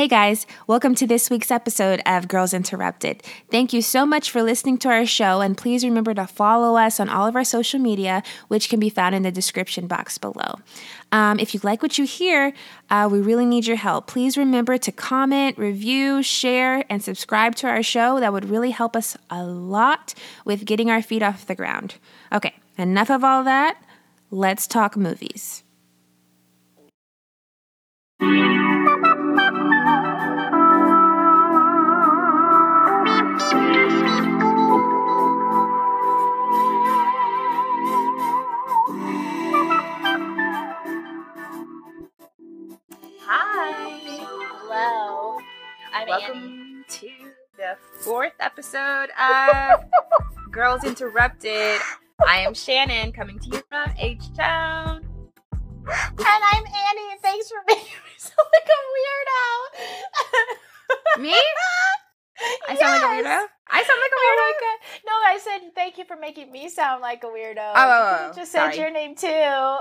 Hey guys, welcome to this week's episode of Girls Interrupted. Thank you so much for listening to our show, and please remember to follow us on all of our social media, which can be found in the description box below. Um, if you like what you hear, uh, we really need your help. Please remember to comment, review, share, and subscribe to our show. That would really help us a lot with getting our feet off the ground. Okay, enough of all that. Let's talk movies. Welcome to the fourth episode of Girls Interrupted. I am Shannon coming to you from H Town. And I'm Annie, and thanks for making me sound like a weirdo. Me? I sound like a weirdo? I sound like a Oh weirdo? my god. No, I said thank you for making me sound like a weirdo. oh, You just sorry. said your name too.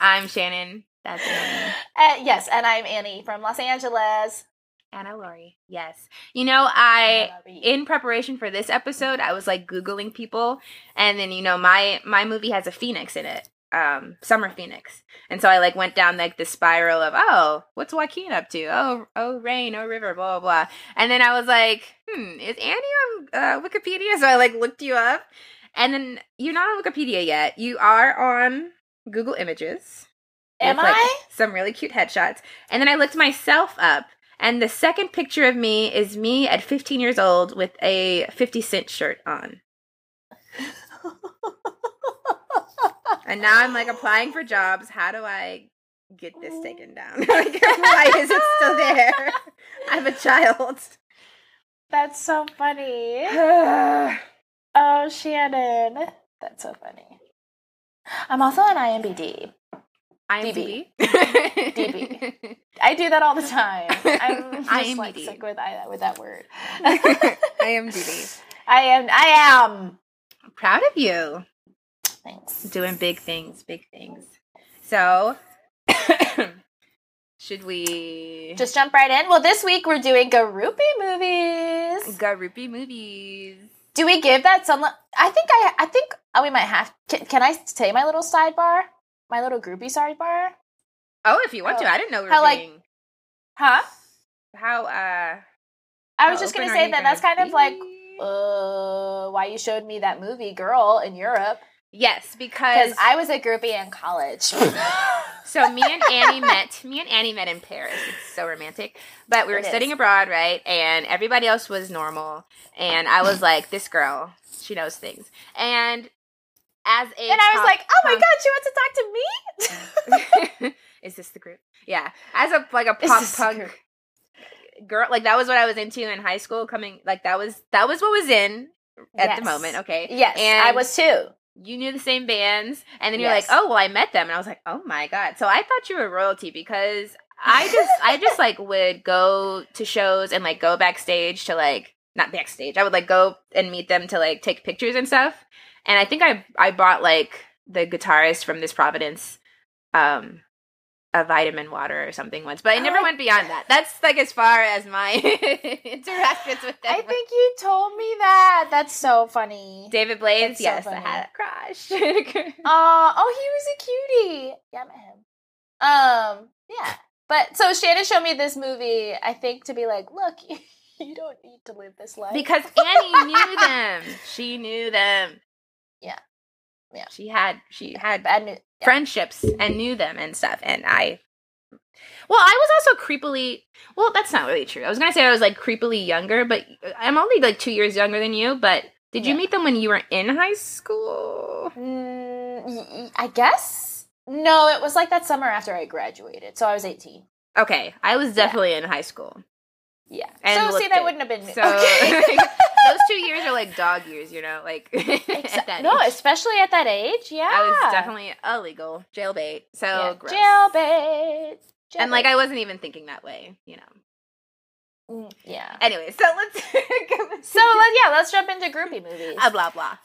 I'm Shannon. That's Annie. Uh, yes, and I'm Annie from Los Angeles. Anna Laurie. Yes. You know, I in preparation for this episode, I was like googling people, and then you know my my movie has a phoenix in it, um, Summer Phoenix, and so I like went down like the spiral of oh, what's Joaquin up to? Oh, oh, rain, oh, river, blah blah blah, and then I was like, hmm, is Annie on uh, Wikipedia? So I like looked you up, and then you're not on Wikipedia yet. You are on Google Images. Am with, like, I? Some really cute headshots. And then I looked myself up, and the second picture of me is me at 15 years old with a 50 cent shirt on. And now I'm like applying for jobs. How do I get this taken down? like, why is it still there? I'm a child. That's so funny. Oh, Shannon. That's so funny. I'm also on IMBD. IMDb. DB. I do that all the time. I'm just like sick with I, with that word. I am. DB. I am. I'm proud of you. Thanks. doing big things, big things. So, should we Just jump right in. Well, this week we're doing Garupi movies. Garupi movies? Do we give that some? I think I. I think we might have. Can, can I say my little sidebar? My little groupie sidebar? Oh, if you want to, I didn't know we were how, like- Huh? how. uh I was just gonna say that that's kind of like uh why you showed me that movie girl in Europe yes, because I was a groupie in college. so me and Annie met. Me and Annie met in Paris. It's so romantic. But we were It is. studying abroad, right? And everybody else was normal, and I was like, this girl, she knows things, and. As a and I was like, oh my punk- god, she wants to talk to me. is this the group? Yeah, as a like a pop punk girl, like that was what I was into in high school. Coming like that was that was what was in at the moment. Okay, yes, and I was too. You knew the same bands, and then you're Yes. like, oh well, I met them, and I was like, oh my god. So I thought you were royalty because I just I just like would go to shows and like go backstage to like not backstage. I would like go and meet them to like take pictures and stuff. And I think I I bought like the guitarist from this Providence um a vitamin water or something once, but I never went beyond that. That's like as far as my interactions with them. I think you told me that. That's so funny. David Blaze, so yes, I had a crush. Uh, oh, he was a cutie. Yeah, I met him. Um, yeah. But so Shannon showed me this movie, I think, to be like, look, you don't need to live this life. because Annie knew them. She knew them. Yeah. Yeah. She had she had bad news. Yeah. friendships and knew them and stuff. And I, well, I was also creepily. Well, that's not really true. I was gonna say I was like creepily younger, but I'm only like two years younger than you. But did you Yeah. meet them when you were in high school? Mm, I guess. No, it was like that summer after I graduated. So I was 18. Okay, I was definitely in high school. Yeah. And so see, that it. wouldn't have been So okay. those two years are like dog years, you know, like Exa- at that no, especially at that age. Yeah. I was definitely illegal jailbait. So yeah. gross. jailbait. And like Jailbait. I wasn't even thinking that way, you know. Mm, yeah. Anyway, so let's So let, yeah, let's jump into groupie movies. uh, blah blah.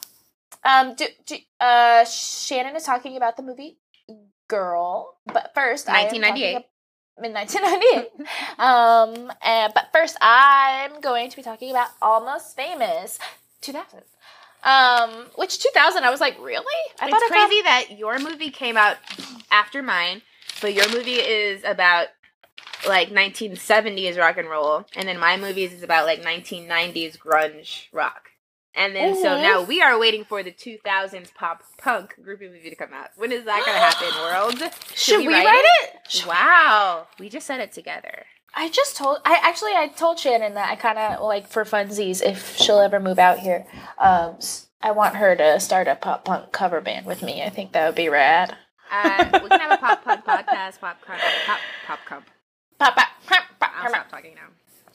Um, do, do, uh, Shannon is talking about the movie Girl, but first, 1998. In 1998. um, and, but first, I'm going to be talking about Almost Famous 2000. Um, which 2000, I was like, really? I it's it crazy that your movie came out after mine, but your movie is about like 1970s rock and roll, and then my movies is about like 1990s grunge rock. And then mm-hmm. so now we are waiting for the 2000s pop punk groupie movie to come out. When is that going to happen, world? Should, Should we, we, write, it? it? Wow, we just said it together. I just told I actually I told Shannon that I kind of like for funsies if she'll ever move out here, um, I want her to start a pop punk cover band with me. I think that would be rad. Uh, we can have a pop punk podcast, pop pop pop pop pop pop pop. pop, pop I'll stop talking now.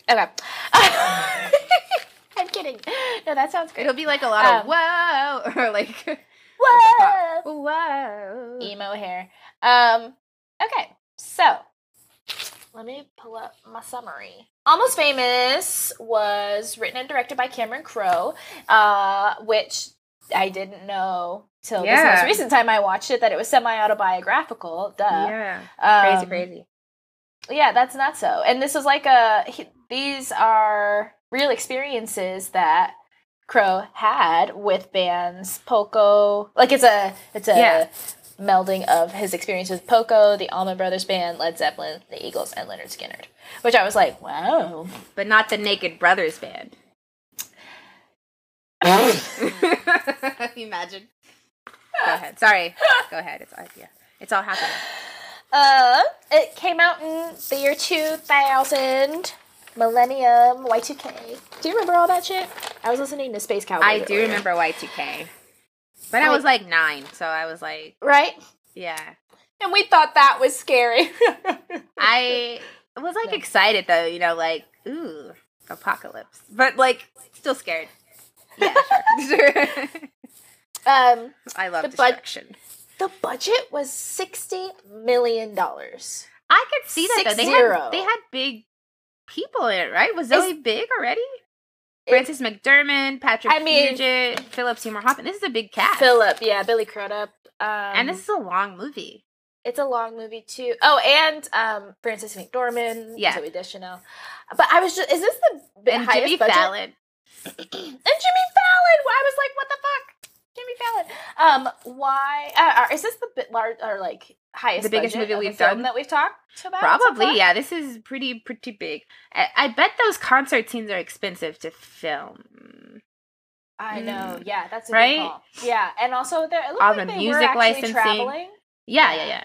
Okay. Kidding. No, that sounds great. It'll be like a lot of um, whoa or like whoa whoa emo hair. Um. Okay. So let me pull up my summary. Almost Famous was written and directed by Cameron Crowe, uh, which I didn't know till yeah. this most recent time I watched it that it was semi autobiographical. Duh. Yeah. Um, crazy, crazy. Yeah, that's not so. And this is like a. He, these are real experiences that Crowe had with bands Poco. Like it's a it's a yeah. melding of his experience with Poco, the Allman Brothers Band, Led Zeppelin, the Eagles, and Lynyrd Skynyrd. Which I was like, wow. But not the Naked Brothers Band. Imagine. Go ahead. Sorry. Go ahead. It's all, yeah. It's all happening. Uh, it came out in the year 2000 Millennium, Y2K. Do you remember all that shit? I was listening to Space Cowboy. I do remember Y2K. But I, I was like nine, so I was like. Right? Yeah. And we thought that was scary. I was like no. excited though, you know, like, ooh, apocalypse. But like, still scared. Yeah, sure. um, I love the destruction. Bu- the budget was $60 million. I could see that Six though. They zero. had, they had big people in it, right? Was Zoe it's, big already? Frances McDermott, Patrick I mean, Fugit, Philip Seymour Hoffman. This is a big cast. Philip, yeah, Billy Crudup. Um, and this is a long movie. It's a long movie too. Oh, and um, Frances McDormand, yeah, Zooey Deschanel. But I was just—is this the and highest Jimmy budget? Fallon? and Jimmy Fallon. I was like, what the fuck, Jimmy Fallon? Um, why uh, is this the bit large or like highest the biggest movie we've done that we've talked about? Probably, so yeah. This is pretty pretty big. I, I, bet those concert scenes are expensive to film. I know. Mm. Yeah, that's right. Yeah, and also there all like the music licensing. Traveling. Yeah, yeah,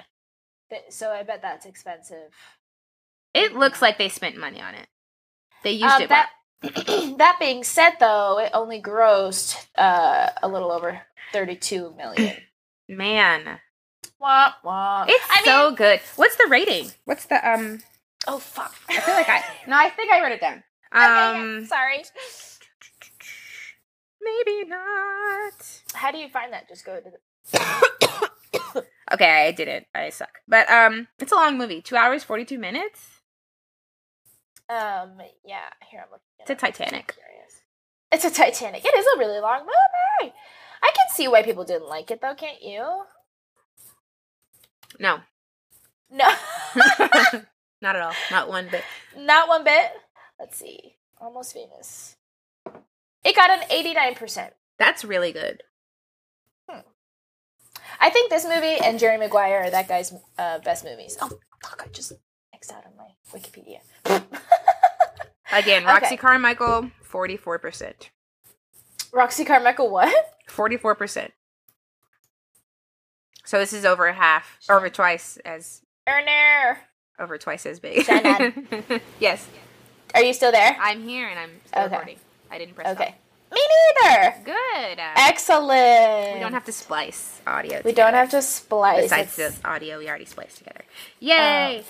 yeah. So I bet that's expensive. It looks like they spent money on it. They used um, it. That, that being said, though, it only grossed uh, a little over thirty-two million. Man, wah, wah. it's I so mean, good. What's the rating? What's the um? Oh fuck! I feel like I no. I think I wrote it down. Um, okay, sorry. Maybe not. How do you find that? Just go to the. Okay, I didn't. I suck. But um, it's a long movie. Two hours, forty two minutes. Um. Yeah. Here I'm looking. It's a Titanic. It's a Titanic. It is a really long movie. I can see why people didn't like it, though. Can't you? No. No. Not at all. Not one bit. Not one bit. Let's see. Almost famous. It got an eighty nine percent. That's really good. Hmm. I think this movie and Jerry Maguire are that guy's uh, best movies. Oh, fuck, I just X'd out on my Wikipedia. Again, Roxy okay. Carmichael, 44%. Roxy Carmichael, what? 44%. So this is over half, over twice as. Erner. Over twice as big. yes. Are you still there? I'm here and I'm still okay. recording. I didn't press Okay. Me neither. Good. Excellent. We don't have to splice audio. We don't have to splice. Besides it's... the audio, we already spliced together. Yay!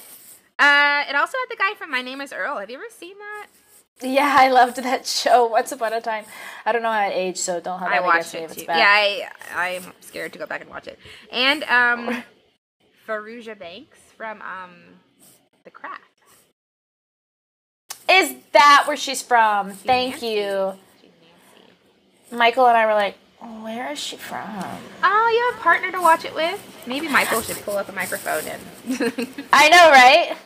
Oh. Uh, it also had the guy from My Name Is Earl. Have you ever seen that? Yeah, I loved that show. Once upon a time. I don't know how it aged, so don't have. I watched it too. Yeah, I I'm scared to go back and watch it. And um, Fairuza Banks from um, The Craft. Is that where she's from? She's Thank Nancy. you. Michael and I were like, where is she from? Oh, you have a partner to watch it with? Maybe Michael should pull up a microphone and. I know, right?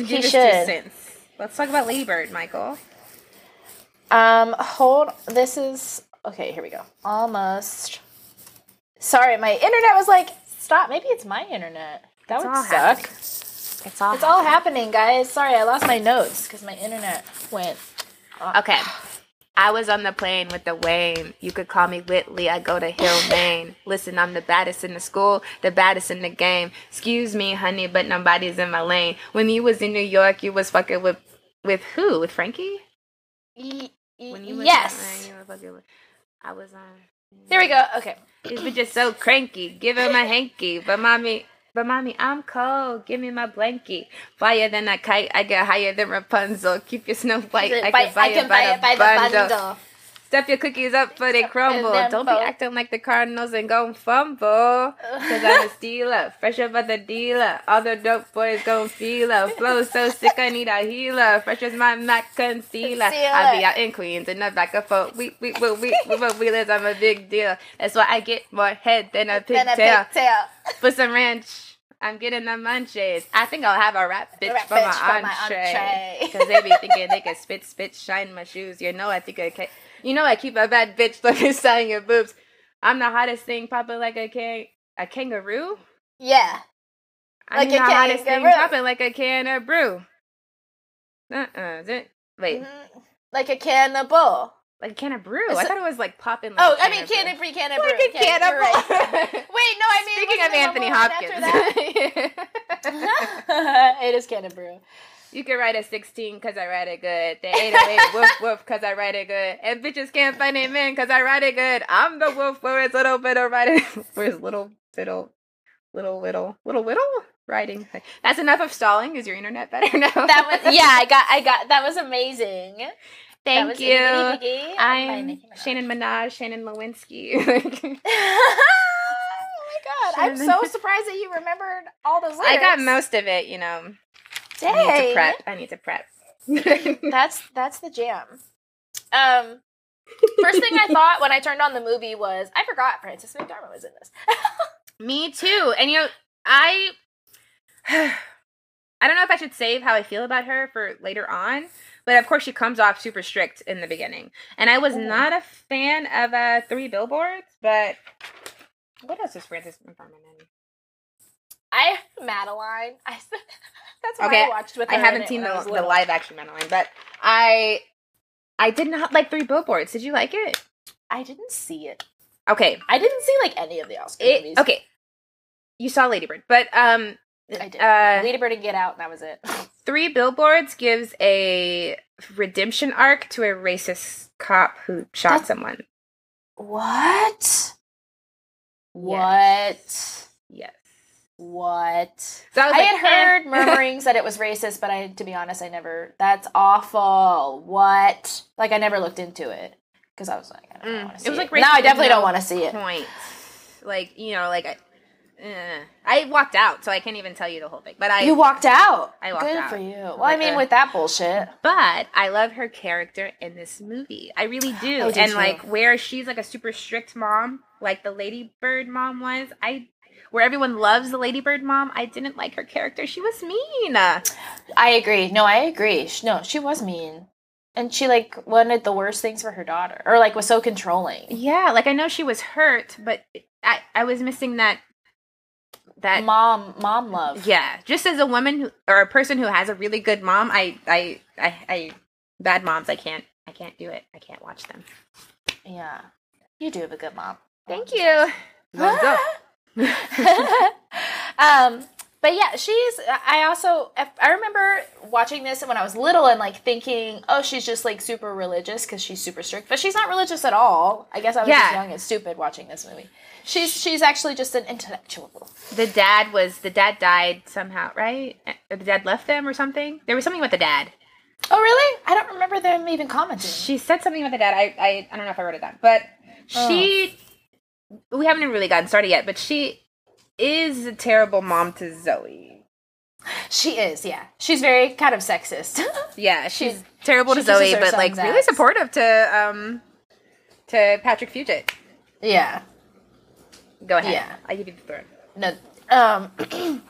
he should. Let's talk about Ladybird, Michael. Um, hold. This is okay. Here we go. Almost. Sorry, my internet was like, stop. Maybe it's my internet. That It's would suck. happening. It's all It's all happening, guys. Sorry, I lost my notes because my internet went. Okay. I was on the plane with the Wayne. You could call me Whitley. I go to Hill, Maine. Listen, I'm the baddest in the school, the baddest in the game. Excuse me, honey, but nobody's in my lane. When you was in New York, you was fucking with with who? With Frankie? When you yes. in, you were fucking with, I was on. There we go. Okay. This bitch is so cranky. Give him a hanky, but mommy. But mommy, I'm cold. Give me my blankie. Flyer than a kite. I get higher than Rapunzel. Keep your Snow White. I can buy, it by, the, bundle. Stuff your cookies up for they crumble. Don't be acting like the Cardinals and gon' fumble. Cause I'm a Steeler. Fresh up at the dealer. All the dope boys gon' feel her. Flow so sick I need a healer. Fresh as my Mac concealer. I be out in Queens in the back of foot. We we we we wheelers. I'm a big deal. That's why I get more head than a Then a pigtail. pigtail. For some ranch. I'm getting the munchies. I think I'll have a rap bitch, rap for, bitch my for my entree. entree. Cause they be thinking they can spit, spit, shine my shoes. You know I think I can. You know I keep a bad bitch looking selling your boobs. I'm the hottest thing popping like a can a kangaroo. Yeah. I'm Like the a hottest thing popping like a can of brew. Uh uh Wait, Mhm. Like a cannibal. like a can of brew. It's I thought it was like popping. Like Oh, a I mean, brew. cannon free cannon Like brew. a can of you're right. brew. Wait, no, I mean. Speaking of Anthony Hopkins. it is cannon brew. You can write a 16 because I write it good. The 808 woof woof because I write it good. And bitches can't find it men because I write it good. I'm the wolf his little bit of writing. His little fiddle, little whittle, little whittle writing. That's enough of stalling. Is your internet better now? That was yeah. I got I got that was amazing. Thank you. itty bitty bitty by I'm Shannon Minaj, Shannon Lewinsky. oh my god! I'm so surprised that you remembered all those lyrics. I got most of it, you know. I need to prep. I need to prep. That's that's the jam. Um, first thing I thought when I turned on the movie was I forgot Frances McDormand was in this. Me too. And you know, I I don't know if I should save how I feel about her for later on, but of course she comes off super strict in the beginning. And I was not a fan of uh Three Billboards, but what else is Frances McDormand in? I Madeline. I that's what Okay, I watched with. I haven't seen the, the live action Madeline, but I I did not like Three Billboards. Did you like it? I didn't see it. Okay. I didn't see like any of the Oscar It, movies. okay. You saw Ladybird, but um I did. uh Lady Bird and Get Out, and that was it. Three Billboards gives a redemption arc to a racist cop who shot That's- someone. what? What? Yes. What? So I was I like, had heard eh. murmurings that it was racist, but I, to be honest, I never. That's awful. What? Like I never looked into it because I was like, I don't Mm, want to it see was it. like now I definitely with don't want to see it. Point. Like you know, like I, eh. I walked out, so I can't even tell you the whole thing. But I, you walked out. I walked Good out. for you. Well, I mean, a- with that bullshit. but I love her character in this movie. I really do. I do and too. like where she's like a super strict mom, like the Ladybird mom was. I where everyone loves the Ladybird mom. I didn't like her character. She was mean. I agree. No, I agree. No, she was mean, and she like wanted the worst things for her daughter, or like was so controlling. Yeah, like I know she was hurt, but I I was missing that that mom, mom love. yeah. Just as a woman who, or a person who has a really good mom, I I I, I bad moms. I can't I can't do it. I can't watch them. yeah. You do have a good mom. Thank you. Let's go. um, but yeah, she's. I also I remember watching this when I was little and like thinking, oh, she's just like super religious because she's super strict, but she's not religious at all. I guess I was Yeah. just young and stupid watching this movie. She's she's actually just an intellectual. The dad was the dad died somehow, right? The dad left them or something. There was something with the dad. Oh, really? I don't remember them even commenting. She said something about the dad. I I, I don't know if I wrote it down, but she. We haven't really gotten started yet, but she is a terrible mom to Zoe. She is, yeah. She's very kind of sexist. Yeah, she's She- terrible she to Zoe, but like really supportive to um to Patrick Fugit. yeah. Go ahead. Yeah. I give you the throne. No. Um.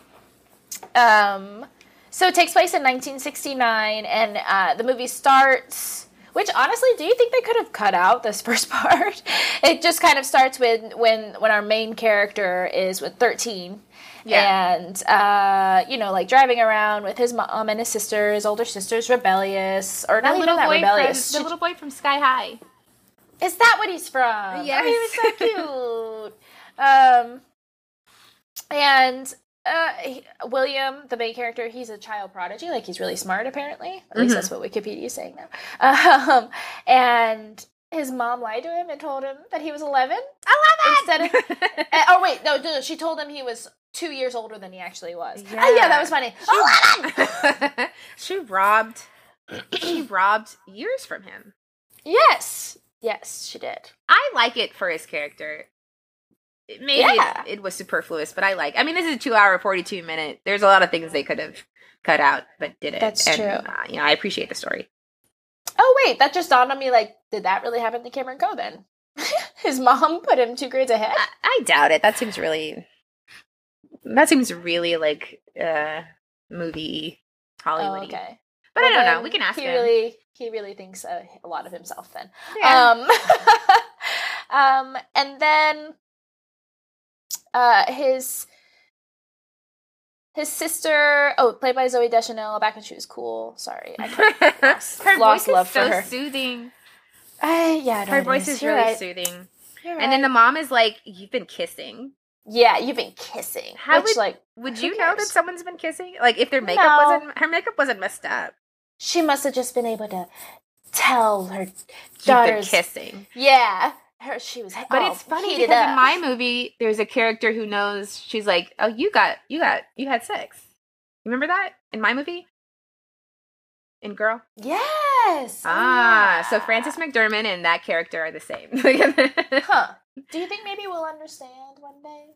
um. So it takes place in 1969, and uh, the movie starts. Which honestly, do you think they could have cut out this first part? it just kind of starts with when when our main character is with 13 yeah. and uh, you know, like driving around with his mom and his sister, his older sister's rebellious, or not even that rebellious. From, the little boy from Sky High. Is that what he's from? Yes. Oh, he was so cute. um, and uh, he, William, the main character, he's a child prodigy. Like he's really smart, apparently. At least mm-hmm. that's what Wikipedia is saying now. Um, and his mom lied to him and told him that he was 11. 11! Instead of, uh, oh wait, no, no, she told him he was two years older than he actually was. Yeah, oh, yeah that was funny. She, she robbed. She robbed years from him. Yes, yes, she did. I like it for his character. Maybe yeah. it, it, was superfluous, but I like. I mean, this is a two-hour, forty-two minute. There's a lot of things they could have cut out, but did it. That's and, true. Uh, you know, I appreciate the story. Oh wait, that just dawned on me. Like, did that really happen to Cameron Crowe then? His mom put him two grades ahead. I, I doubt it. That seems really. That seems really like uh movie Hollywood. Oh, okay. But well, I don't know. We can ask he him. Really, he really thinks a, a lot of himself then. Yeah. Um, um, and then uh, his his sister, oh, played by Zooey Deschanel, back when she was cool. Sorry, I lost, her lost voice love is so for her. Soothing. Uh, yeah, her voice is, is really right. soothing. You're and then the mom is like, "You've been kissing." Yeah, you've been kissing. How which, would, like, would you know that someone's been kissing? Like, if their makeup no. wasn't, her makeup wasn't messed up. She must have just been able to tell her daughter's kissing. Yeah, her she was but it's funny because up. in my movie there's a character who knows she's like oh you got you got you had sex. You remember that? In my movie? In girl? Yes ah oh, so frances mcdermott and that character are the same. Huh. Do you think maybe we'll understand one day?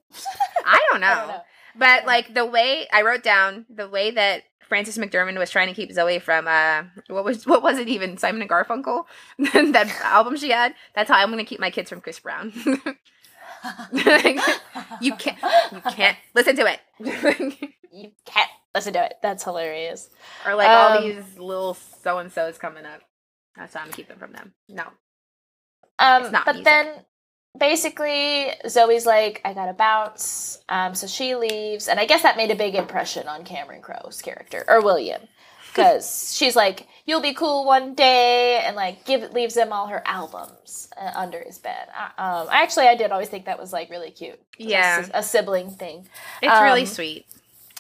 I, don't I don't know. but like the way i wrote down the way that Frances McDermott was trying to keep Zoe from uh what was what was it even Simon and Garfunkel that album she had. That's how I'm gonna keep my kids from Chris Brown. you can't you can't listen to it. you can't listen to it. That's hilarious. Or like um, all these little so and so's coming up. That's how I'm gonna keep them from them. No. Um, but music. then basically zoe's like i gotta bounce. Um, so she leaves and i guess that made a big impression on cameron crowe's character or william because she's like you'll be cool one day and like give leaves him all her albums uh, under his bed. Uh, um, actually i did always think that was like really cute. Yeah. a, a sibling thing. It's um, really sweet.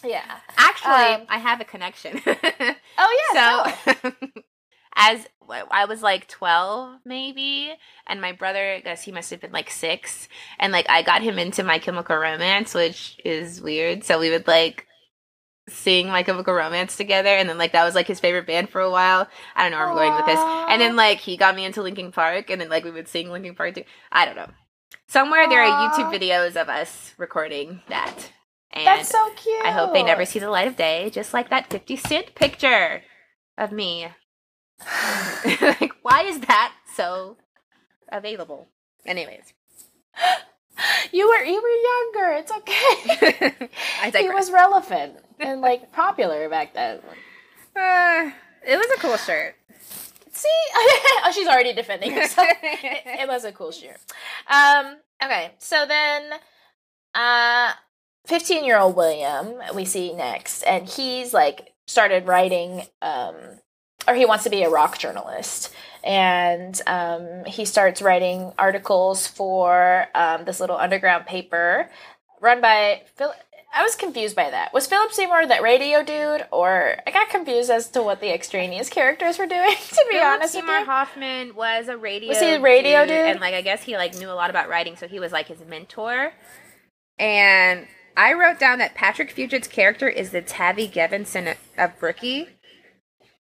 yeah. Actually um, i have a connection. Oh yeah so as I was like 12 maybe and my brother I guess he must have been like 6 and like I got him into My Chemical Romance which is weird so we would like sing My Chemical Romance together and then like that was like his favorite band for a while I don't know where I'm going with this and then like he got me into Linkin Park and then like we would sing Linkin Park too. I don't know somewhere Aww. there are YouTube videos of us recording that and That's so cute. I hope they never see the light of day just like that 50 cent picture of me like, why is that so available? Anyways. You were you were younger. It's okay. I he was relevant and like popular back then. Uh, it was a cool shirt. See, oh, she's already defending herself. it, it, was a cool shirt. Um. Okay. So then, uh, fifteen-year-old William we see next, and he's like started writing um or he wants to be a rock journalist and um, he starts writing articles for um, this little underground paper run by Phil. I was confused by that. Was Philip Seymour that radio dude, or I got confused as to what the extraneous characters were doing? To be Philip honest, Seymour with you. Hoffman was a radio. Was he a radio dude, dude? And like, I guess he like knew a lot about writing, so he was like his mentor. And I wrote down that Patrick Fugit's character is the Tavi Gevinson of Rookie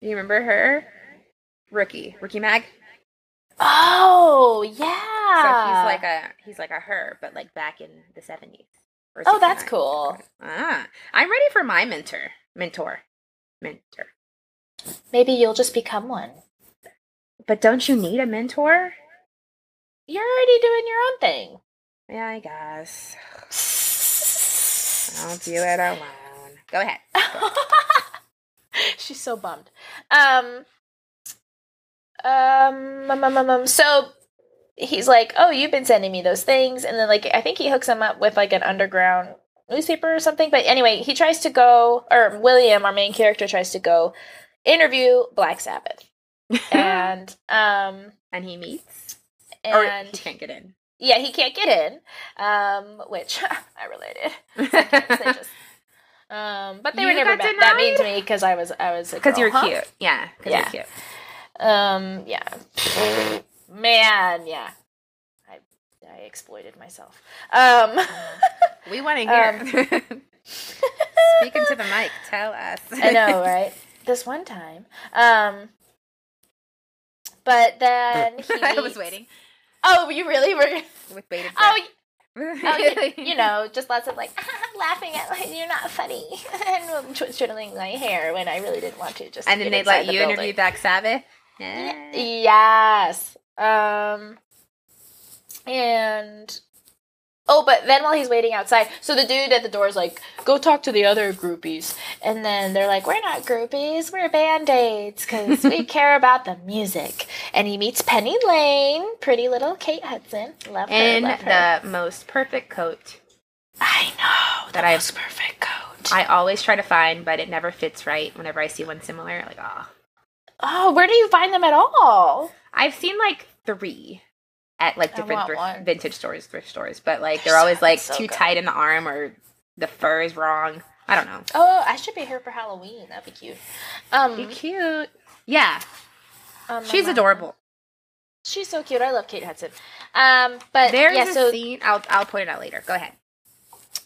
you remember her? Rookie, Rookie Mag. Oh yeah. So he's like a he's like a her, but like back in the seventies. Oh, that's cool. Ah, I'm ready for my mentor. Mentor. Mentor. Maybe you'll just become one. But don't you need a mentor? You're already doing your own thing. Yeah, I guess. I'll do it alone. Go ahead. Go ahead. She's so bummed. Um, um, um, um, um, um, so he's like, "Oh, you've been sending me those things," and then like I think he hooks him up with like an underground newspaper or something. But anyway, he tries to go, or William, our main character, tries to go interview Black Sabbath, and um, and he meets, and he can't get in. Yeah, he can't get in, um, which I related. Sometimes they just, um, but they You were never got that, mean to me because I was I was Because you're huh? cute. Yeah. Because Yeah. you're cute. Um, yeah, man, yeah, I I exploited myself. Um, We want to hear. Speaking to the mic, tell us. I know, right? This one time, um, but then he I was waiting Oh, you really were? with bated Oh, breath. Oh, you, you know, just lots of like laughing at like you're not funny and tw- twiddling my hair when I really didn't want to. Just and then they let the you building. interview Black Sabbath. Y- Yes. Um. And oh, but then while he's waiting outside, so the dude at the door is like, "Go talk to the other groupies," and then they're like, "We're not groupies, we're band aids because we care about the music." And he meets Penny Lane, pretty little Kate Hudson. Love her. In love her. the most perfect coat I know that I've- most perfect coat. I always try to find, but it never fits right. Whenever I see one similar, like oh, oh, where do you find them at all? I've seen like three at like different thrift, vintage stores, thrift stores, but like They're always like so too good. tight in the arm or the fur is wrong. I don't know. Oh, I should be here for Halloween. That'd be cute. Um, Be cute. Yeah, um, she's um, adorable. She's so cute. I love Kate Hudson. Um, but There's yeah, a so scene. I'll I'll point it out later. Go ahead.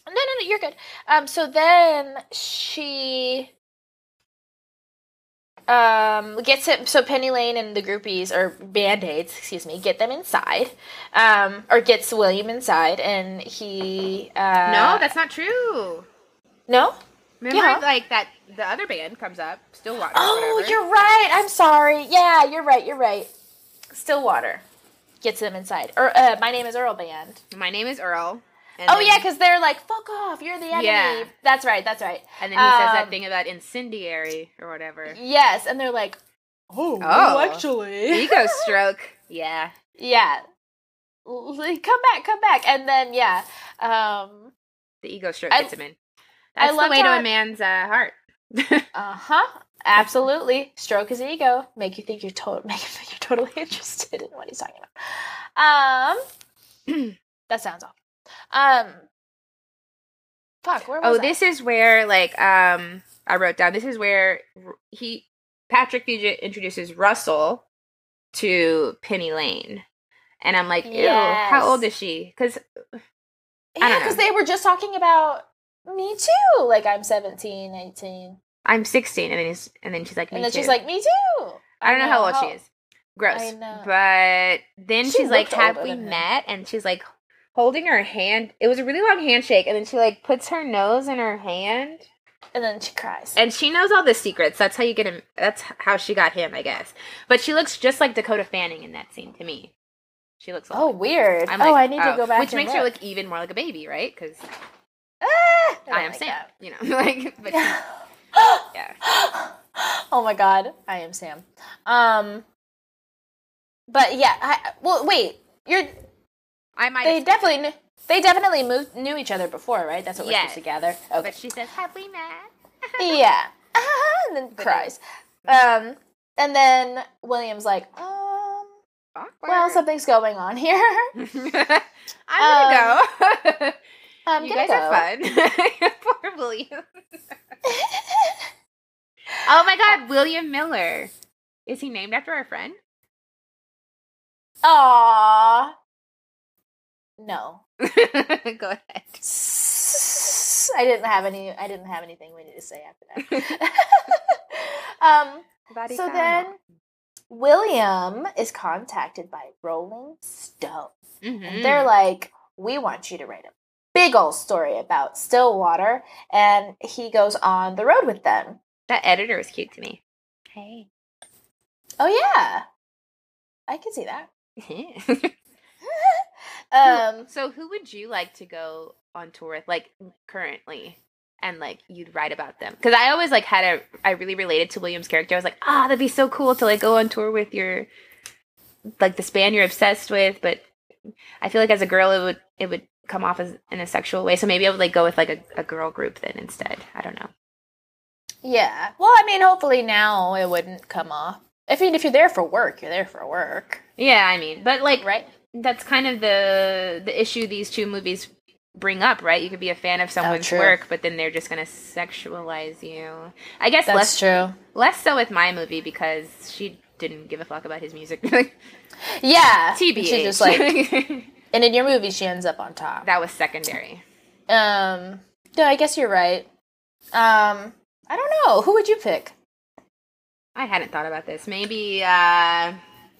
no, no, no, you're good. Um, so then she um gets it. So Penny Lane and the groupies or band aids, excuse me, get them inside. Um, or gets William inside, and he uh no, that's not true. no. Remember, Yeah. like that the other band comes up, Stillwater. or Oh, you're right. I'm sorry. Yeah, you're right. You're right. Stillwater gets them inside. Or uh, my name is Earl Band. My name is Earl. And Oh then- yeah, because they're like, "Fuck off! You're the enemy." Yeah. That's right. That's right. And then he says that Um, thing about incendiary or whatever. Yes, and they're like, "Oh, well, actually, Ego stroke. Yeah. yeah." Come back, come back, and then yeah, um, The ego stroke I- gets him in. I That's the way to a man's uh, heart. uh huh, absolutely. Stroke his ego, make you think you're total, make you think you're totally interested in what he's talking about. Um, that sounds awful. Um, fuck, where was oh, this is where like um I wrote down. This is where he Patrick Fugit introduces Russell to Penny Lane, and I'm like, ew, Yes. how old is she? Because I? I Yeah, because they were just talking about me too. Like I'm 17, 18. I'm 16, and then he's, and then she's like, me and then too. she's like, me too. I don't know, how old she is. Gross. I know. But then She she's like, "Have we met?" And she's like holding her hand. It was a really long handshake, and then she like puts her nose in her hand, And then she cries. and she knows all the secrets. That's how you get him. That's how she got him, I guess. But she looks just like Dakota Fanning in that scene to me. She looks. oh, weird. I'm oh, I need to oh, go back. which makes her look even more like a baby, right? Because Ah, I am like Sam. that. You know, like. But yeah. oh my god, I am Sam. Um, but yeah, I, well, wait, you're. I might. They definitely knew. They definitely moved, knew each other before, right? That's what we're Yes. supposed to gather. Okay. But she says, "Have we met?" yeah. and then But cries. Um, and then William's like, um, Awkward. well, something's going on here. I'm gonna go. I'm you guys go. are fun. Poor William. oh my god, William Miller. Is he named after our friend? Aww. No. go ahead. I didn't have any. I didn't have anything we need to say after that. um. So then, William is contacted by Rolling Stone. Mhm. And they're like, "We want you to write a big old story about Stillwater," and he goes on the road with them. that editor was cute to me. Hey. Oh yeah, I can see that. Um. so who would you like to go on tour with, like currently, and like you'd write about them because I always like had a I really related to William's character. I was like, ah, that'd be so cool to like go on tour with your like this band you're obsessed with, but I feel like as a girl it would it would come off as in a sexual way. So maybe I would like go with like a, a girl group then instead. I don't know. Yeah. Well, I mean, hopefully now it wouldn't come off. I mean, if you're there for work, you're there for work. Yeah, I mean, but like Right? That's kind of the the issue these two movies bring up, right? You could be a fan of someone's true. work, but then they're just gonna sexualize you. I guess That's less true. less so with my movie because she didn't give a fuck about his music. Yeah. TBH. She just like, and in your movie, she ends up on top. that was secondary. Um. No, I guess you're right. Um. I don't know. Who would you pick? I hadn't thought about this. Maybe uh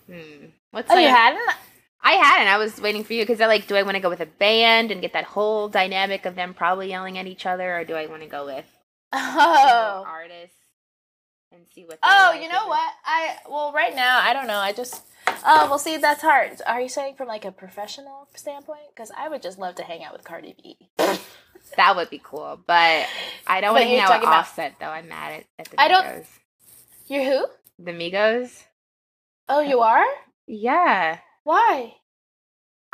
hmm. What's Oh, like you hadn't? I hadn't. I was waiting for you because I like. Do I want to go with a band and get that whole dynamic of them probably yelling at each other, or do I want to go with Oh. artists and see what? Oh, they're you know what? I well, right now I don't know. I just. Oh, well, see, that's hard. Are you saying from like a professional standpoint? Because I would just love to hang out with Cardi B. That would be cool, but I don't want to hang out with about- Offset though. I'm mad at, at the I don't- Migos. You're who? The Migos? Oh, you are? Yeah. Why?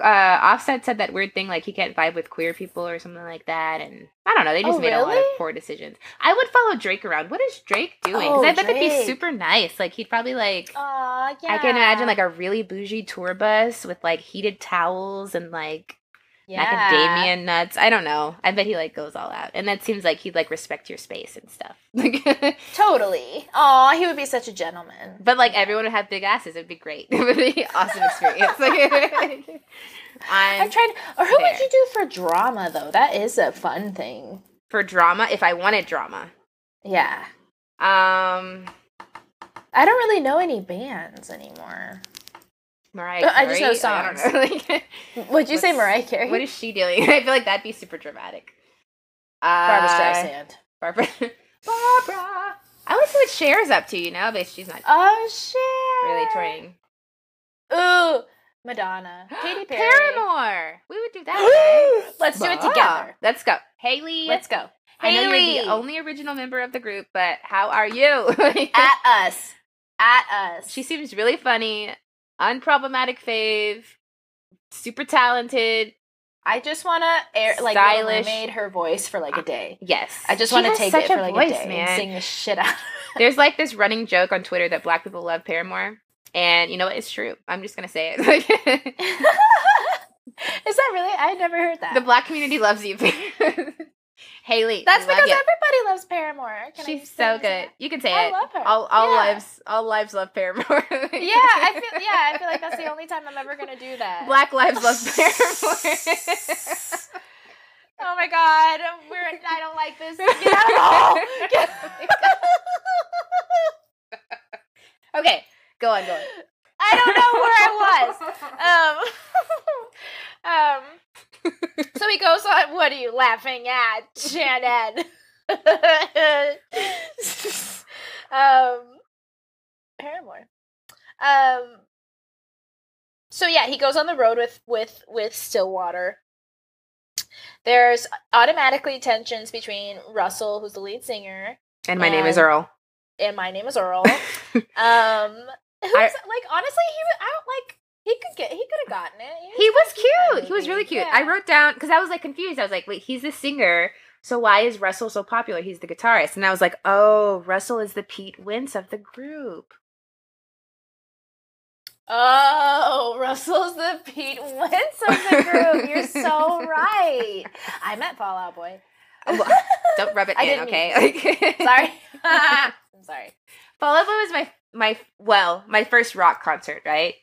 Uh, Offset said that weird thing like he can't vibe with queer people or something like that, and I don't know. They just Oh, made a lot of poor decisions. I would follow Drake around. What is Drake doing? Because Oh, I bet that'd be super nice. Like he'd probably like. Aw, yeah. I can imagine like a really bougie tour bus with like heated towels and like yeah. macadamia nuts. I don't know. I bet he like goes all out, and that seems like he'd like respect your space and stuff. Totally. Aw, he would be such a gentleman. but like everyone would have big asses. It'd be great. It would be an awesome experience. Like, I'm I'm trying. Or who there. would you do for drama though? That is a fun thing. for drama. If I wanted drama, Yeah. um, I don't really know any bands anymore. Mariah. Uh, I just know Carey, I don't songs. know. Like, Would you say Mariah Carey? what is she doing? I feel like that'd be super dramatic. Barbara Uh, Streisand. Barbara. Barbara. I want to see what Cher's up to. You know, but she's not Oh shit! really touring. Ooh, Madonna, Katy Perry. Paramore. We would do that. right? Let's do it together. Let's go. Hayley. Let's go. I Hayley. the only original member of the group, but how are you? At us. At us. she seems really funny, unproblematic fave, super talented. I just want to air like Stylish. made her voice for like a day. Yes. I just want to take it for like voice, a day man. and sing the shit out. There's like this running joke on Twitter that black people love Paramore. And you know what? It's true. I'm just gonna say it. it. Is that really? I never heard that. the black community loves you. Hayley. That's because you. everybody loves Paramore. Can She's so good. You can say I it. love her. All, all Yeah. lives, all lives love Paramore. Yeah, I feel. Yeah, I feel like that's the only time I'm ever gonna do that. Black lives love Paramore. Oh my god, we're. I don't like this. Get out of. Oh Get- okay, go on, go on. I don't know where I was. Um, um. So he goes on. What are you laughing at, Shannon? um, Paramore. Um. So yeah, he goes on the road with with with Stillwater. There's automatically tensions between Russell, who's the lead singer, And my name is Earl. and my name is Earl. um, who's like honestly, he was. I don't like. He could get. He could have gotten it. He was kinda cute. He was really cute. Yeah. I wrote down because I was like confused. I was like, wait, he's the singer. So why is Russell so popular? He's the guitarist. And I was like, oh, Russell is the Pete Wentz of the group. Oh, Russell's the Pete Wentz of the group. You're so right. I meant Fall Out Boy. Oh, well, Don't rub it I in, okay? Sorry. I'm sorry. Fall Out Boy was my my well, my first rock concert, right?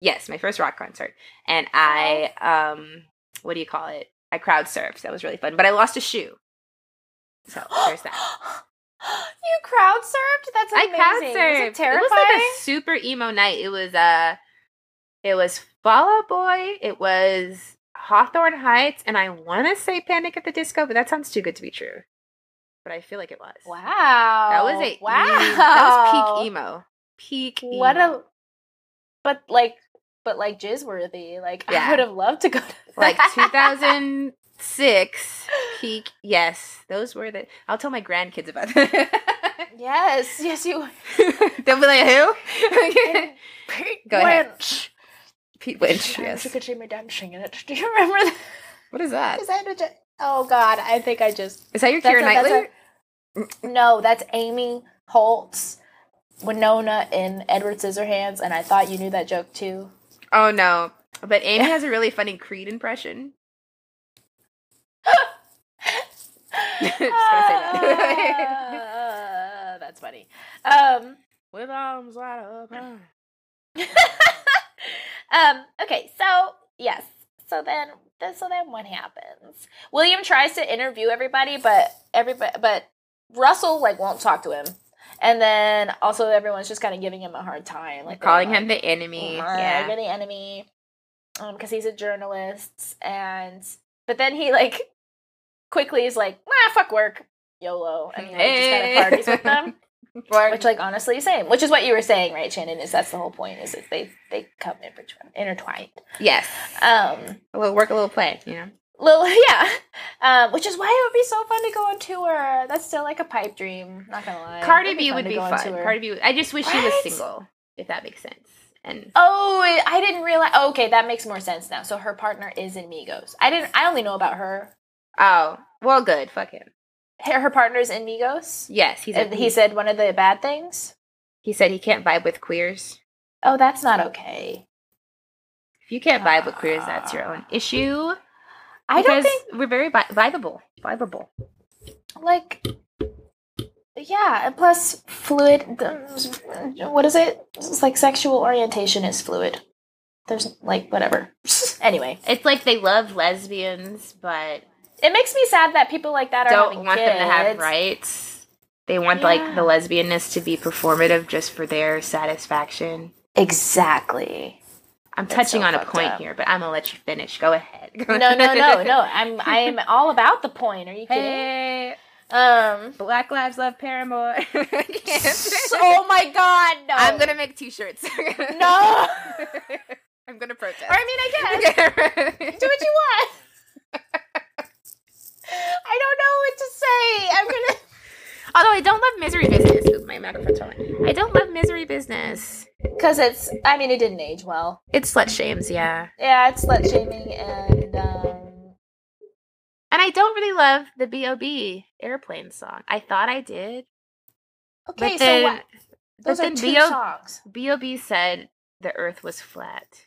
Yes, my first rock concert. And I um what do you call it? I crowd surfed. That was really fun. But I lost a shoe. So there's that. you crowd surfed? That's I amazing. crowd Was surfed. it terrifying? was like a super emo night. It was uh it was Fall Out Boy, it was Hawthorne Heights, and I wanna say Panic at the Disco, but that sounds too good to be true. But I feel like it was. wow. That was a wow. that was peak emo. Peak emo. What a but like but like jizz worthy. Like I would have loved to go to like 2006 Peak. Yes, those were the. I'll tell my grandkids about that. yes, yes, you. They'll be like, who? Pete Go ahead. Winch. Pete Winch. Yes. could see me dancing in it. Do you remember that? What is that? Is that a, oh God, I think I just Is that your That's Keira a- Knightley? no. That's Amy Holtz, Winona in Edward Scissorhands, and I thought you knew that joke too. Oh no. But Amy has a really funny Creed impression. Just gonna say that. Uh, that's funny. Um, With arms wide open. um, okay, so yes. So then, then- so then what happens? William tries to interview everybody, but everybody, but Russell like won't talk to him, and then also everyone's just kind of giving him a hard time, like Calling like, him the enemy. "Uh, Yeah. you're the enemy, um, because he's a journalist, and but then he like quickly is like, ah, fuck work, YOLO, and he like, just kind Hey. of parties with them. For- Which, like, honestly, same. Which is what you were saying, right, Shannon? Is that's the whole point? Is that they they come intertwined, intertwined. yes. Um, A little work, a little play, you know? little yeah. Um, which is why it would be so fun to go on tour. That's still like a pipe dream. Not gonna lie. Cardi B fun would be go on fun. tour. Cardi B. I just wish she was single, if that makes sense. And Oh, I didn't realize. Oh, okay, that makes more sense now. So her partner is in Migos. I didn't. I only know about her. oh, well, good. Fuck him. Her, her partner's in Migos. Yes, he's. A, he said one of the bad things. he said he can't vibe with queers. Oh, that's not okay. If you can't vibe with queers, that's your own ah. issue. I don't think we're very vi- vibeable. Vibeable. like yeah and plus fluid um, what is it it's like sexual orientation is fluid there's like whatever anyway It's like they love lesbians, but it makes me sad that people like that are don't want them to have rights. They want like the lesbianness to be performative just for their satisfaction. exactly I'm That's touching so on a point up. here, but I'm gonna let you finish. Go ahead. no no no no i'm i'm all about the point are you kidding Hey, um Black Lives Love Paramore. Oh my god no I'm gonna make T-shirts. no I'm gonna protest. or i mean i guess do what you want i don't know what to say i'm gonna Although I don't love misery business. Ooh, my microphone's falling. I don't love misery business. because it's i mean it didn't age well It slut shames, yeah. Yeah, it's slut shaming and um And I don't really love the B.O.B. airplane song. I thought I did. Okay, but so what those but are then two B.O. songs. B.O.B. said the earth was flat.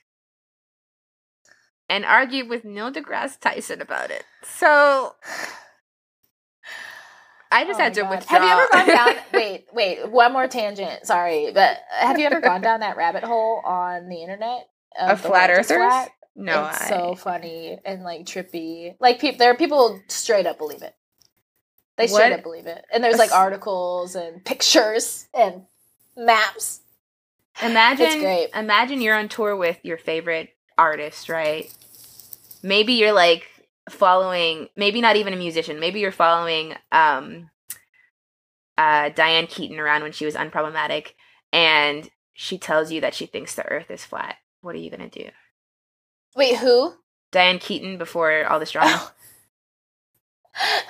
And argued with Neil deGrasse Tyson about it. So I just Oh had to God. withdraw. Have you ever gone down wait, wait, one more tangent, sorry, but have you ever gone down that rabbit hole on the internet? Of the flat earthers? flat? no, it's I, so funny and like trippy. Like people there are people straight up believe it. They straight What? up believe it. And there's like articles and pictures and maps. Imagine, It's great. imagine you're on tour with your favorite artist, right? Maybe you're like following, maybe not even a musician. Maybe you're following um, uh, Diane Keaton around when she was unproblematic, and she tells you that she thinks the Earth is flat. What are you gonna do? Wait, who? Diane Keaton before all this drama. Oh.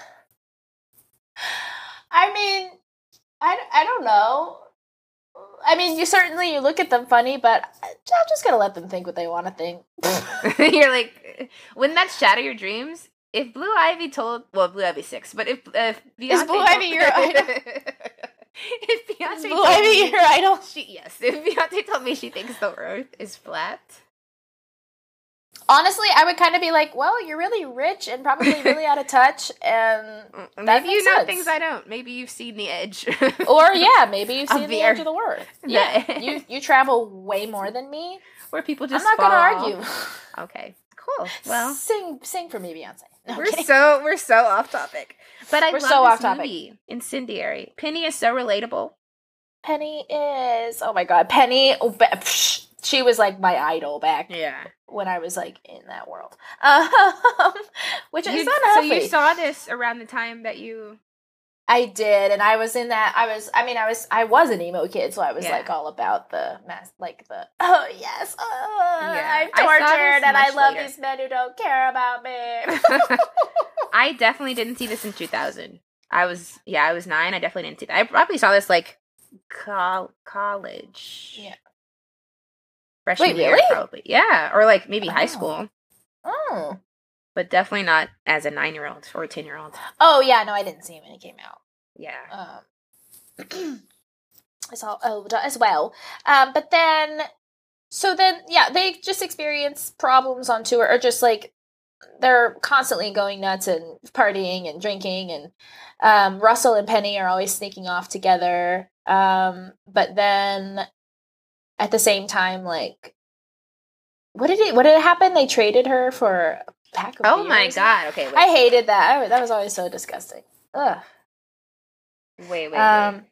I mean, I, I don't know. I mean, you certainly you look at them funny, but I'm just gonna let them think what they want to think. you're like, wouldn't that shatter your dreams? If Blue Ivy told, well, Blue Ivy six, but if uh, if Beyonce Is Blue Ivy your idol? if Beyonce Is Blue Ivy me- your idol? She yes. If Beyonce told me she thinks the Earth is flat, Honestly, I would kind of be like, "Well, you're really rich and probably really out of touch," and maybe you know sense. things I don't. Maybe you've seen the edge. or yeah, maybe you've seen the edge of the world. Yeah, you you travel way more than me. where people just I'm not gonna argue. Okay, cool. Well, sing sing for me, Beyonce. No, we're kidding. so we're so off topic. But I We're love so this off topic. movie, Incendiary. Penny is so relatable. Penny is oh my god, Penny. oh, psh, She was like my idol back Yeah. when I was like in that world. Um, which You- is so you saw this around the time that you I did, and I was in that. I was. I mean, I was. I was an emo kid, so I was Yeah. like all about the mass, like the. Oh yes, oh, Yeah. I'm I tortured, and I love later. these men who don't care about me. I definitely didn't see this in 2000. I was yeah, I was nine. I definitely didn't see that. I probably saw this like col- college. Yeah. Freshman Wait, year, really? probably. Yeah, or like maybe high Oh. school, oh. but definitely not as a nine year old or a ten year old. Oh yeah, no, I didn't see him when he came out. Yeah. Um, I saw older as well. Um, but then, so then, yeah, they just experience problems on tour, or just like they're constantly going nuts and partying and drinking, and um, Russell and Penny are always sneaking off together. Um, but then, at the same time, like, what did it? What did it happen? They traded her for a pack of. Oh my god. Okay. Wait. I hated that. I, that was always so disgusting. Ugh. wait. Wait. Um,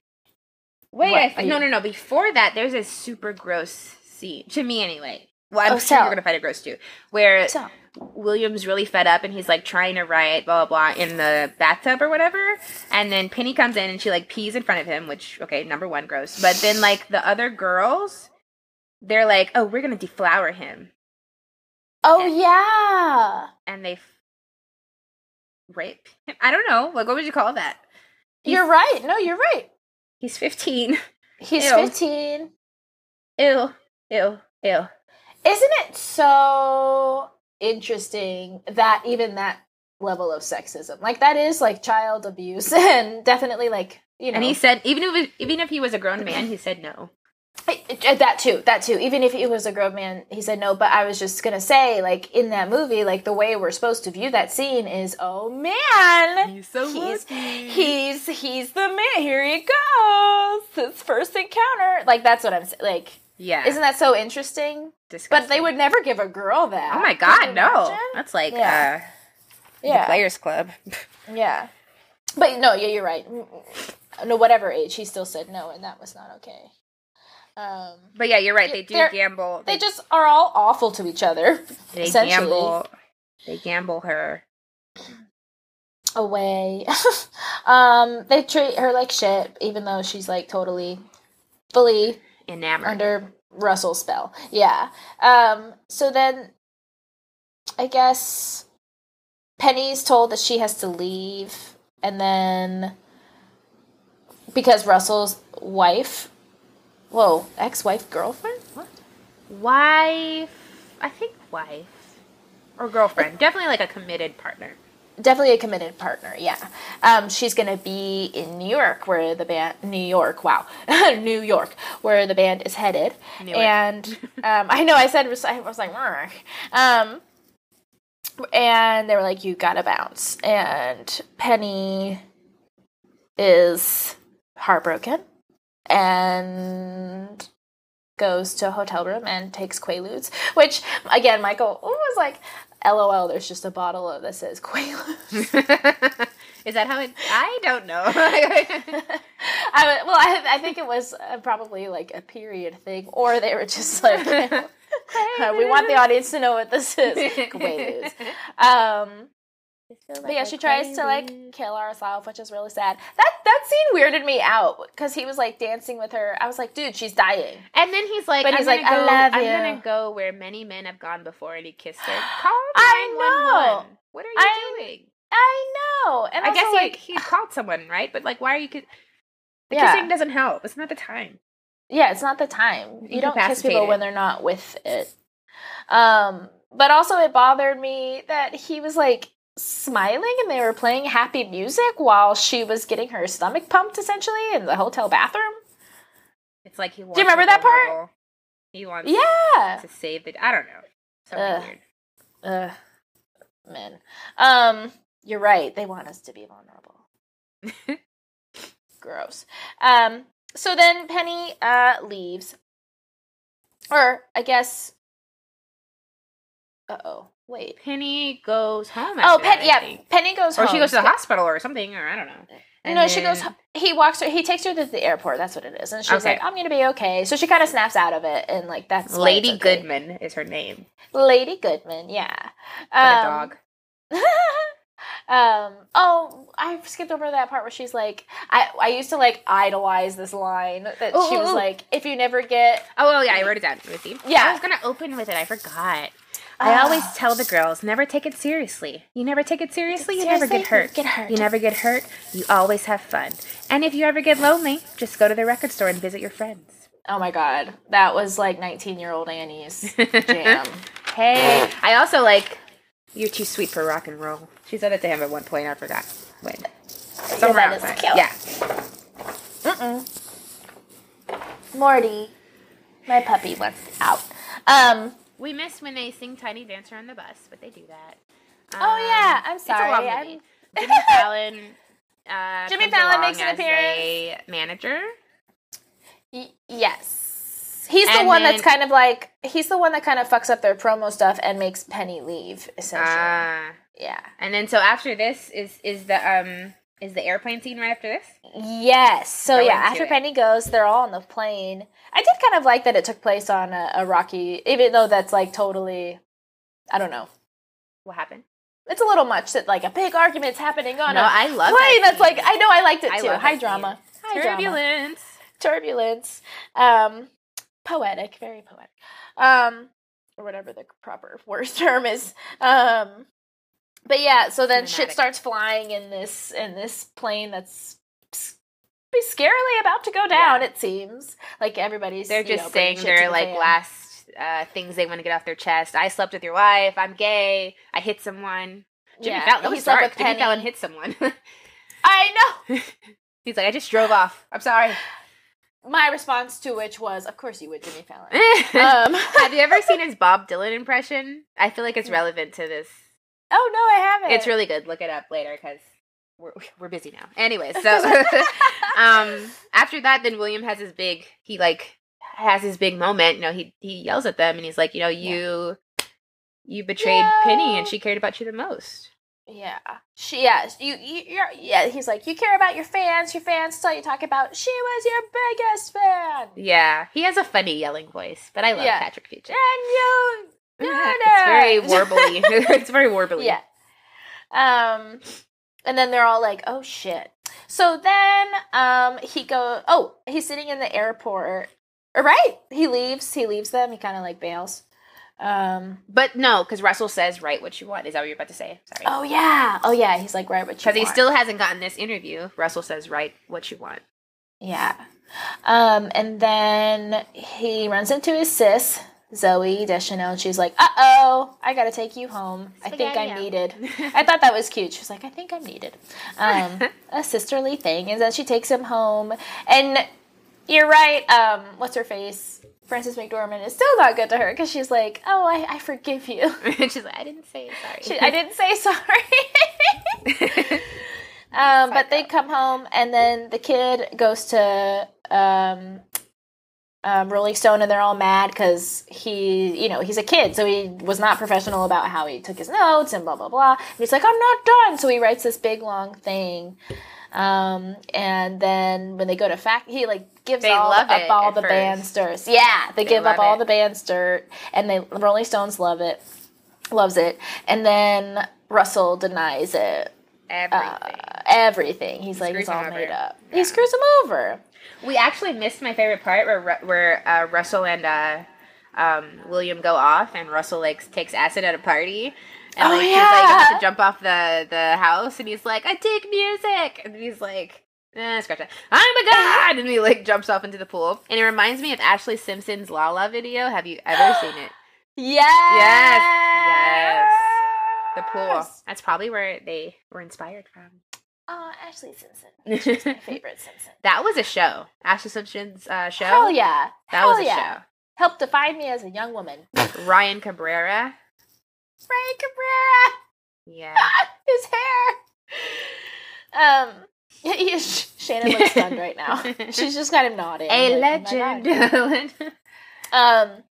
wait. Wait. th- no. No. No. Before that, there's a super gross scene to me, anyway. Well, I'm Oh, sure tell. you're gonna find it gross too. Where So, William's really fed up and he's like trying to write blah blah blah in the bathtub or whatever. And then Penny comes in and she like pees in front of him, which okay, number one, gross. But then like the other girls, they're like, oh, we're gonna deflower him, oh yeah. and they f- rape. him. I don't know. Like, what would you call that? He's- You're right. No, you're right. He's fifteen. He's Ew. 15. Ew, ew, ew. Isn't it so interesting that even that level of sexism, like that is like child abuse and definitely like, you know, And he said, even if even if he was a grown man, he said no. I- that too, that too. Even if he was a grown man, he said no. But I was just gonna say, like in that movie, like the way we're supposed to view that scene is, oh man, He's so he's lucky. he's he's the man. Here he goes, his first encounter. Like that's what I'm saying. Like, Yeah, isn't that so interesting? disgusting. But they would never give a girl that. Oh my god, no! imagine? That's like Yeah. uh, Yeah, the Players Club. yeah. But no, yeah, you're right. No, whatever age, he still said no, and that was not okay. Um, But yeah, you're right. They do gamble. they just are all awful to each other. they gamble. They gamble her. away. um, they treat her like shit, even though she's like totally, fully Enamored. under Russell's spell. Yeah. Um, so then, I guess Penny's told that she has to leave, and then because Russell's wife, whoa, ex-wife, girlfriend, what? wife. I think wife. Or girlfriend. Definitely like a committed partner. definitely a committed partner yeah. Um, she's gonna be in new york where the band new york wow. New york where the band is headed. And um, i know i said i was like um, and they were like you gotta bounce. And penny is heartbroken and goes to a hotel room and takes quaaludes which again michael was like lol there's just a bottle of that says quaaludes Is that how it? I don't know. I well, I, I think it was uh, probably like a period thing, or they were just like, uh, we want the audience to know what this is. Quaaludes. Um, but yeah, she tries to like kill herself, which is really sad. That that scene weirded me out because he was like dancing with her. I was like, dude, she's dying. And then he's like, But I'm he's gonna like, I go, love I'm you." gonna go where many men have gone before, and he kissed her. Call I 911. know. What are you I- doing? I know, and I also, guess like, he, he called someone, right? But like, why are you? Ki- the Yeah. kissing doesn't help. It's not the time. Yeah, it's not the time. You don't kiss people Incapacitated. when they're not with it. Um, but also it bothered me that he was like smiling and they were playing happy music while she was getting her stomach pumped essentially in the hotel bathroom. It's like he wants. remember that part? vulnerable. He wants Yeah. to save the. I don't know. Something Ugh. weird. Ugh. Men. Um, you're right. They want us to be vulnerable. Gross. Um, so then Penny uh leaves. Or I guess Uh oh. Wait. Penny goes home. Oh, Penny. Yeah. Penny goes home. Or home. she goes to the hospital or something, or I don't know. And no, she goes. He walks her. He takes her to the airport. That's what it is, and she's Okay. like, "I'm gonna be okay." So she kind of snaps out of it, and like that's Lady okay. Goodman is her name. Lady Goodman, yeah. But a Um, dog. Um, oh, I skipped over that part where she's like, I, I used to like idolize this line that Oh, she was oh. like, if you never get, Oh, oh yeah, I wrote it down. Ruthie. Yeah. I was gonna open with it. I forgot. I Ah. always tell the girls never take it seriously. You never take it seriously, you never get hurt. you get hurt. You never get hurt. You always have fun. And if you ever get lonely, just go to the record store and visit your friends. oh my god, that was like 19 year old Annie's jam. Hey, I also like "You're Too Sweet for Rock and Roll." She said it to him at one point. I forgot when. Somewhere that is outside. cute. Yeah. Morty, my puppy wants out. Um, We miss when they sing "Tiny Dancer" on the bus, but they do that. Oh, yeah, I'm Um, It's a long sorry, movie. Jimmy Fallon. Uh, Jimmy Fallon makes an as a manager. y- yes. He's the And one that's kind of like, he's the one that kind of fucks up their promo stuff and makes Penny leave, essentially. Ah. yeah. and then so after this is is the um is the airplane scene right after this? Yes. So Go yeah, after it. Penny goes, they're all on the plane. I did kind of like that it took place on a, a rocky, even though that's like totally, I don't know. What happened? It's a little much that like a big argument's happening on No, a I love plane that that's like. I know I liked it I too. High drama. scene. High drama. Turbulence. turbulence um poetic very poetic um or whatever the proper worst term is um but yeah so then shit starts flying in this in this plane that's scarily about to go down Yeah. it seems like everybody's They're just know, saying their the like fan. last uh, things they want to get off their chest. I slept with your wife. I'm gay. I hit someone. Jimmy yeah Fallon. He slept dark. with Jimmy Fallon hit someone. i know He's like, I just drove off. I'm sorry. my response to which was of course you would jimmy fallon um Have you ever seen his Bob Dylan impression? I feel like it's relevant to this. Oh no i haven't It's really good. Look it up later because we're we're busy now. Anyway, so um after that, then William has his big. He like has his big moment. You know, he he yells at them and he's like, you know, you you betrayed Penny and she cared about you the most. Yeah, she. Yeah, you. you you're, yeah, he's like, you care about your fans. Your fans tell you talk about. She was your biggest fan, Yeah, he has a funny yelling voice, but I love Yeah. Patrick Fugit. and you. It's very warbly. it's very warbly. Yeah. Um, and then they're all like, "Oh shit!" So then, um, he go. Oh, he's sitting in the airport. Or right, he leaves. He leaves them. He kind of like bails. Um. But no, because Russell says, "Write what you want." Is that what you're about to say? Sorry. Oh yeah. Oh yeah. He's like, right, what you want. Because he still hasn't gotten this interview. Russell says, "Write what you want." Yeah. Um, and then he runs into his sis, Zooey Deschanel, and she's like, uh oh, I gotta take you home. I think I'm needed. I thought that was cute. She's like, I think I'm needed. Um, a sisterly thing. And then she takes him home. And you're right, um, what's her face? Frances McDormand is still not good to her because she's like, oh, I, I forgive you. and she's like, "I didn't say. Sorry." She, I didn't say sorry. Um, but they come home, and then the kid goes to um, Rolling Stone, and they're all mad because he, you know, he's a kid, so he was not professional about how he took his notes and blah blah blah. And he's like, "I'm not done," so he writes this big long thing. Um, and then when they go to fact, he like gives They all up all the first. band's dirt. Yeah, they, give up all it. the band's dirt, and they Rolling Stones love it, loves it, and then Russell denies it Everything. uh, everything. He's like, screws it's all made over. up. Yeah. He screws him over. we actually missed my favorite part where where uh, Russell and uh, um, William go off, and Russell like takes acid at a party. And Oh, like, he's like about to jump off the, the house, and he's like, "I dig music," and he's like, eh, "Scratch that! I'm a god!" And he like jumps off into the pool, and it reminds me of Ashlee Simpson's La La video. Have you ever seen it? Yes. yes. The pool. That's probably where they were inspired from. Oh, Ashlee Simpson. She's my favorite Simpson. That was a show. Ashlee Simpson's uh, show. Hell yeah. That Hell was a yeah. Helped define me as a young woman. Ryan Cabrera. Ray Cabrera. Yeah. His hair. Um. He, Shannon looks stunned right now. She's just kind of nodding. A like, oh legend. Um,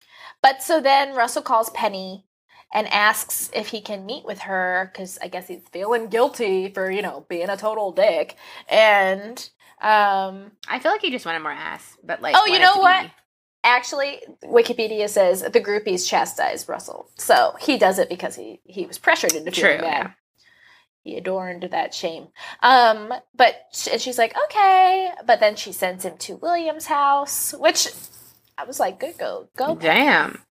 but so then Russell calls Penny and asks if he can meet with her because I guess he's feeling guilty for you know being a total dick. And um, I feel like he just wanted more ass, but like. Oh, you know what? be- actually, Wikipedia says the groupies chastised Russell, so he does it because he he was pressured into True. feeling bad. he adorned that shame. Um, but and she's like, okay, but then she sends him to William's house, which I was like, good go, go, Damn.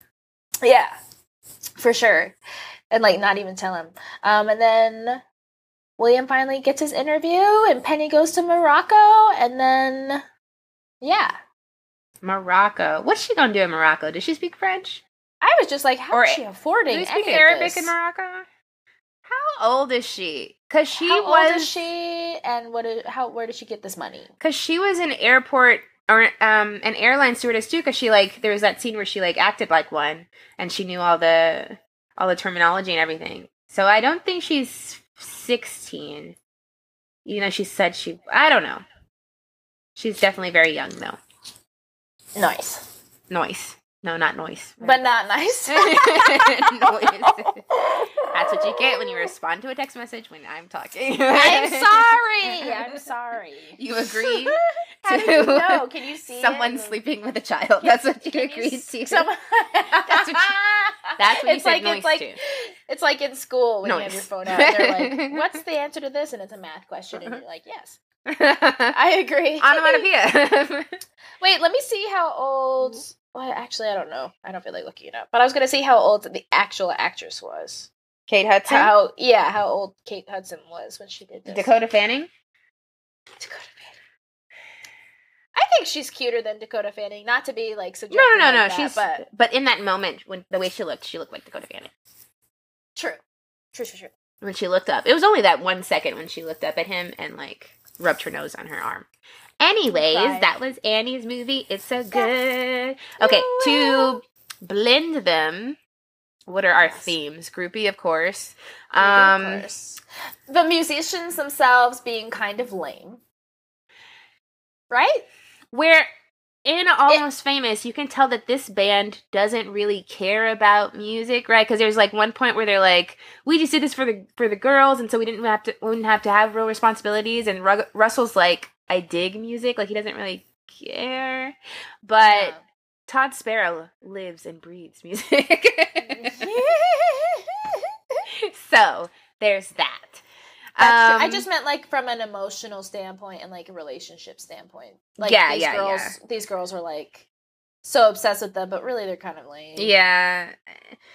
yeah, for sure, and like not even tell him. Um, and then William finally gets his interview, and Penny goes to Morocco, and then yeah, Morocco. What's she gonna do in Morocco? Does she speak French? I was just like, how Or- is she affording Do speak Arabic in Morocco? How old is she? Cause she how was old is she, and what? Is, how? Where did she get this money? Cause she was in airport or um an airline stewardess too. Cause she like there was that scene where she like acted like one, and she knew all the all the terminology and everything. So I don't think she's sixteen. You know, she said she. I don't know. She's definitely very young though. Nice, Noise. No, not noise. but not nice. Noise. That's what you get when you respond to a text message when I'm talking. I'm sorry. I'm sorry. You agree How did you know? Can you see it? someone sleeping with a child. That's what you Can agreed s- to. Some- That's what you- That's what you it's said like noise it's like to. it's like in school when you have your phone out. They're like, "What's the answer to this?" And it's a math question, and you're like, "Yes, I agree." Onomatopoeia. Wait, let me see how old. Well, actually, I don't know. I don't feel like looking it up. But I was gonna see how old the actual actress was. Kate Hudson. How yeah, how old Kate Hudson was when she did this. Dakota Fanning. Dakota Fanning. I think she's cuter than Dakota Fanning. Not to be like No, no, no, like no. that, She's but but in that moment when the way she looked, she looked like Dakota Fanning. true, true, true, true. When she looked up, it was only that one second when she looked up at him and like rubbed her nose on her arm. Anyways, that was Annie's movie. It's so good. Okay, to blend them, what are our Yes. themes? Groupie, of course. Um, course. the musicians themselves being kind of lame, right? where in Almost Famous, you can tell that this band doesn't really care about music, right? Because there's like one point where they're like, "We just did this for the for the girls, and so we didn't have to wouldn't have to have real responsibilities." And Rug- Russell's like, "I dig music," like he doesn't really care, but. Todd Sparrow lives and breathes music. so there's that. True. I Um, just meant like from an emotional standpoint and like a relationship standpoint. Like Yeah, these yeah, girls yeah. these girls are like so obsessed with them, but really they're kind of lame. yeah,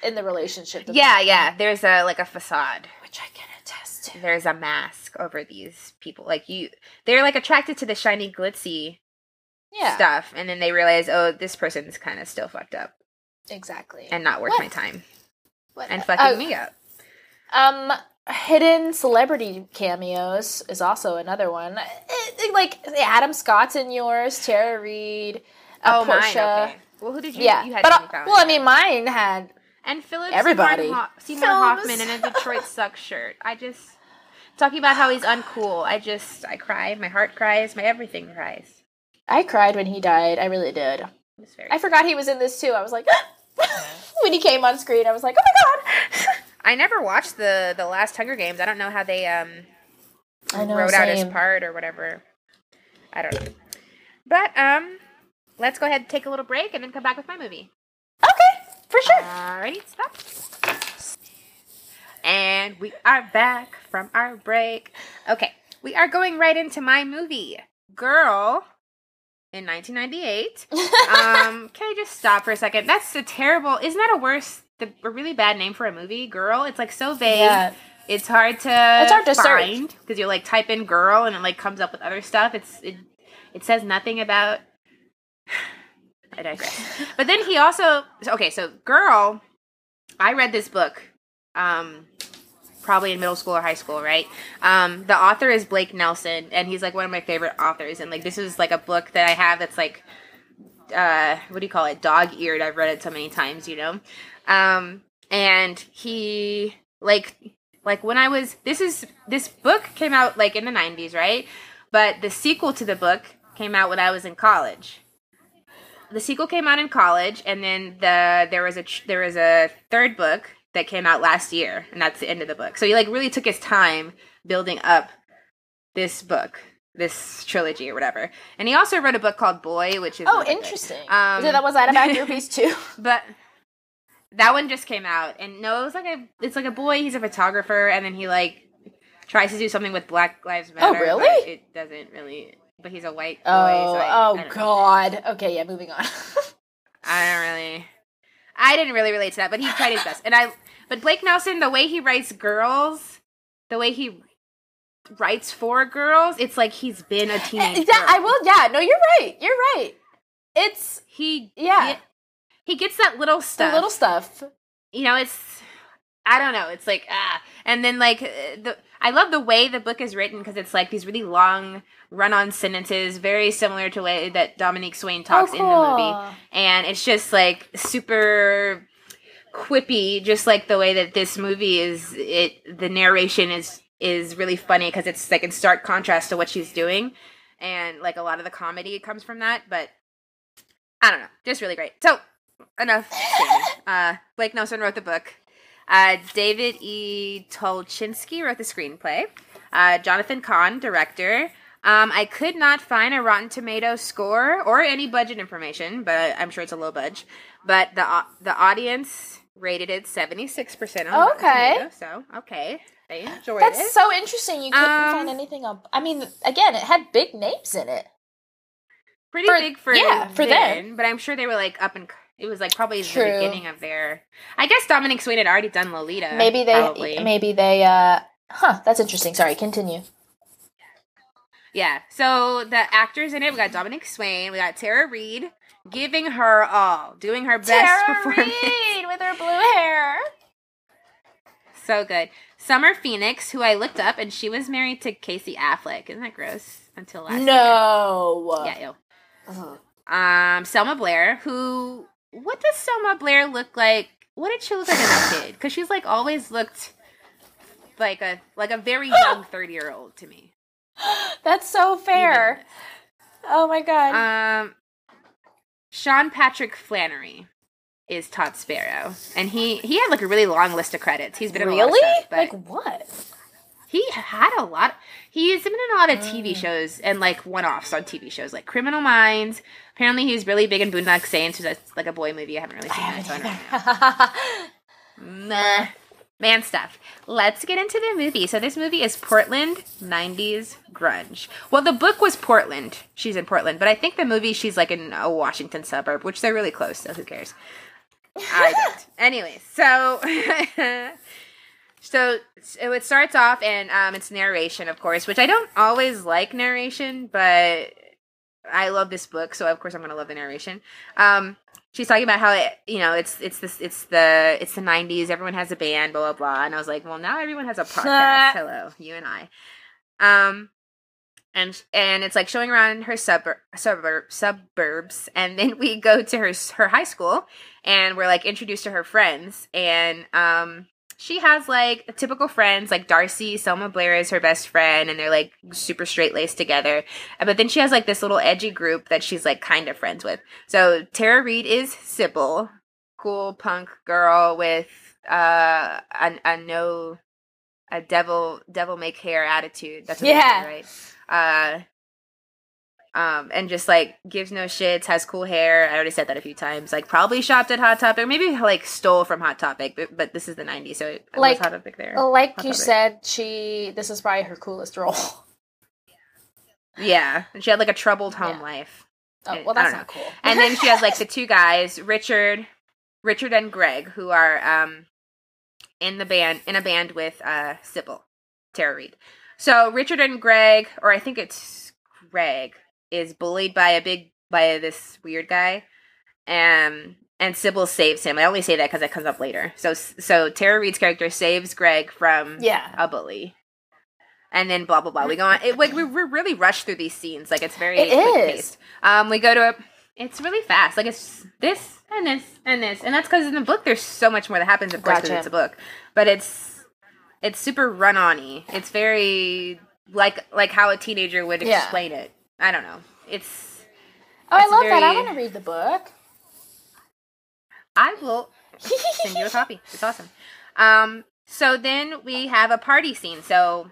In the relationship. yeah, yeah. There's a like a facade. Which I can there's a mask over these people. Like you, they're like attracted to the shiny, glitzy Yeah. stuff, and then they realize, oh, this person's kind of still fucked up Exactly. and not worth What? my time What- and fucking oh, me up. Um, hidden celebrity cameos is also another one. It- it- like Adam Scott's in yours, Tara Reid, uh, oh, mine. Okay. Well, who did you? Yeah, you had but uh, well, I mean, mine had and Philip everybody. Seymour, Ho- Seymour Hoffman in a Detroit sucks shirt. I just talking about how he's uncool. I just I cry. My heart cries. My everything cries. I cried when he died. I really did. It was very. I forgot he was in this too. I was like, when he came on screen, I was like, oh my god. I never watched the the last Hunger Games. I don't know how they um I know, wrote out his part or whatever. I don't know. But um, let's go ahead and take a little break and then come back with my movie. Okay, for sure. Alrighty, stop. And we are back from our break. Okay, we are going right into my movie, Girl, in 1998. um, can I just stop for a second? That's a terrible. Isn't that a worse, the, a really bad name for a movie? Girl. It's like so vague. yeah. It's hard to It's hard to find because you like type in girl and it like comes up with other stuff. It's it it says nothing about. I digress. but then he also okay. So girl, I read this book, um, probably in middle school or high school, right? Um, the author is Blake Nelson, and he's like one of my favorite authors. And like this is like a book that I have that's like uh what do you call it dog eared i've read it so many times you know um and he like like when i was this is this book came out like in the 90s right but the sequel to the book came out when i was in college the sequel came out in college and then the there was a there was a third book that came out last year and that's the end of the book so he like really took his time building up this book this trilogy or whatever and he also wrote a book called boy which is Oh, really interesting. Um, was, that, was that about groupies too? but that one just came out and no it was like a it's like a boy he's a photographer and then he like tries to do something with Black Lives Matter. Oh, really? it doesn't really. But he's a white boy. Oh, so I, I oh know. God. Okay, yeah, moving on. I don't really. I didn't really relate to that, but he tried his best. And I, but Blake Nelson, the way he writes girls, the way he writes for girls, it's like he's been a teenager. yeah, I will. Yeah, no, you're right. You're right. It's He Yeah. He, he gets that little the stuff. little stuff. you know, it's. I don't know. It's like ah, and then like uh, the. I love the way the book is written because it's like these really long run-on sentences, very similar to the way that Dominique Swain talks in the movie. and it's just like super quippy just like the way that this movie is it the narration is is really funny because it's like in stark contrast to what she's doing. And like a lot of the comedy comes from that but i don't know just really great. So enough uh blake nelson wrote the book. Uh david e. Tolchinsky wrote the screenplay. Uh jonathan kahn director. Um, I could not find a Rotten Tomato score or any budget information, but I'm sure it's a low budget. But the au- the audience rated it 76% on Okay. So okay, they enjoyed That's it. so interesting. You couldn't Um, find anything up. I mean, again, it had big names in it. Pretty for- big for yeah, for them but I'm sure they were like up and it was like probably True. the beginning of their. I guess Dominique Swain had already done Lolita. Maybe they. probably. Maybe they. uh Huh. That's interesting. Sorry. Continue. Yeah. So the actors in it, we got Dominique Swain, we got Tara Reid, giving her all, doing her best Tara performance. Reid with her blue hair. So good. Summer Phoenix, who I looked up, and she was married to Casey Affleck. Isn't that gross? Until last No. year. Yeah, Ugh. ew. Um, Selma Blair, who what does Selma Blair look like? What did she look like as a kid? Because she's like always looked like a like a very young thirty year old to me. That's so fair. Oh my god. Um, Sean Patrick Flanery is Todd Sparrow, and he he had like a really long list of credits. He's been in a lot really? stuff, like what? he had a lot. He's been in a lot of TV Mm. shows and like one offs on TV shows, like Criminal Minds. Apparently, he's really big in Boondock Saints, which is like a boy movie. I haven't really I seen that, so I haven't don't either. know. Meh. Man stuff. Let's get into the movie. So this movie is Portland 90s grunge. Well, the book was Portland. She's in Portland, but I think the movie she's like in a Washington suburb, which they're really close, so who cares? I don't. anyway, so so so it starts off and um it's narration, of course, which I don't always like narration, but I love this book, so of course I'm gonna love the narration. Um she's talking about how it, you know it's it's this it's the it's the 90s everyone has a band blah blah blah. And i was like well now everyone has a podcast. Hello you and i. Um and and it's like showing around her suburb suburb suburbs. And then we go to her her high school and we're like introduced to her friends. And um she has like typical friends like Darcy, Selma Blair is her best friend, and they're like super straight laced together. Uh, But then she has like this little edgy group that she's like kind of friends with. So Tara Reid is Sybil, cool punk girl with uh a, a no a devil devil make hair attitude. That's what Yeah. yeah. right? Uh um and just like gives no shits, has cool hair. I already said that a few times. Like probably shopped at Hot Topic, maybe like stole from Hot Topic, but, but this is the '90s, so it Like- was Hot Topic there. like Hot you Topic. said, she. This is probably her coolest role. Yeah, and she had like a troubled home Yeah. life. Oh, I- well, that's not cool. and then she has like the two guys, Richard, Richard and Greg, who are um in the band in a band with uh Sybil, Tara Reid. So Richard and Greg, or I think it's Greg, is bullied by a big by this weird guy, um, and Sybil saves him. I only say that because it comes up later. So so Tara Reid's character saves Greg from yeah. a bully. And then blah blah blah. We go on. It, like we, we really rush through these scenes. Like it's very It is. paced. Um, we go to a. It's really fast. Like it's this and this and this, and that's because in the book there's so much more that happens. Of course, because Gotcha. it's a book, but it's it's super run on y. It's very like like how a teenager would Yeah. explain it. I don't know. It's Oh, I It's love that. I want to read the book. I will send you a copy. It's awesome. Um, so then we have a party scene. So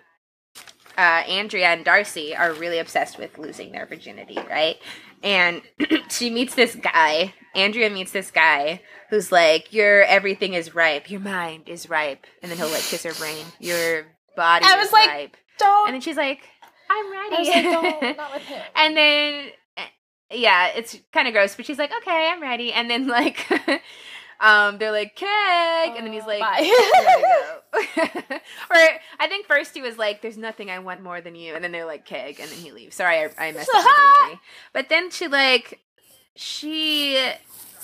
uh, Andrea and Darcy are really obsessed with losing their virginity, right? And she meets this guy. Andrea meets this guy who's like, "Your everything is ripe. Your mind is ripe." And then he'll like kiss her brain. Your body I was like, ripe. Don't. And then she's like, I'm ready. Like, not with him. and then eh, yeah, it's kind of gross, but she's like, okay, I'm ready. And then like, um, they're like, cake, and then he's Uh, like, bye. "Here we go." or I think first he was like, "There's nothing I want more than you," and then they're like, "Keg," and then he leaves. Sorry, I, I messed up. But then she like, she,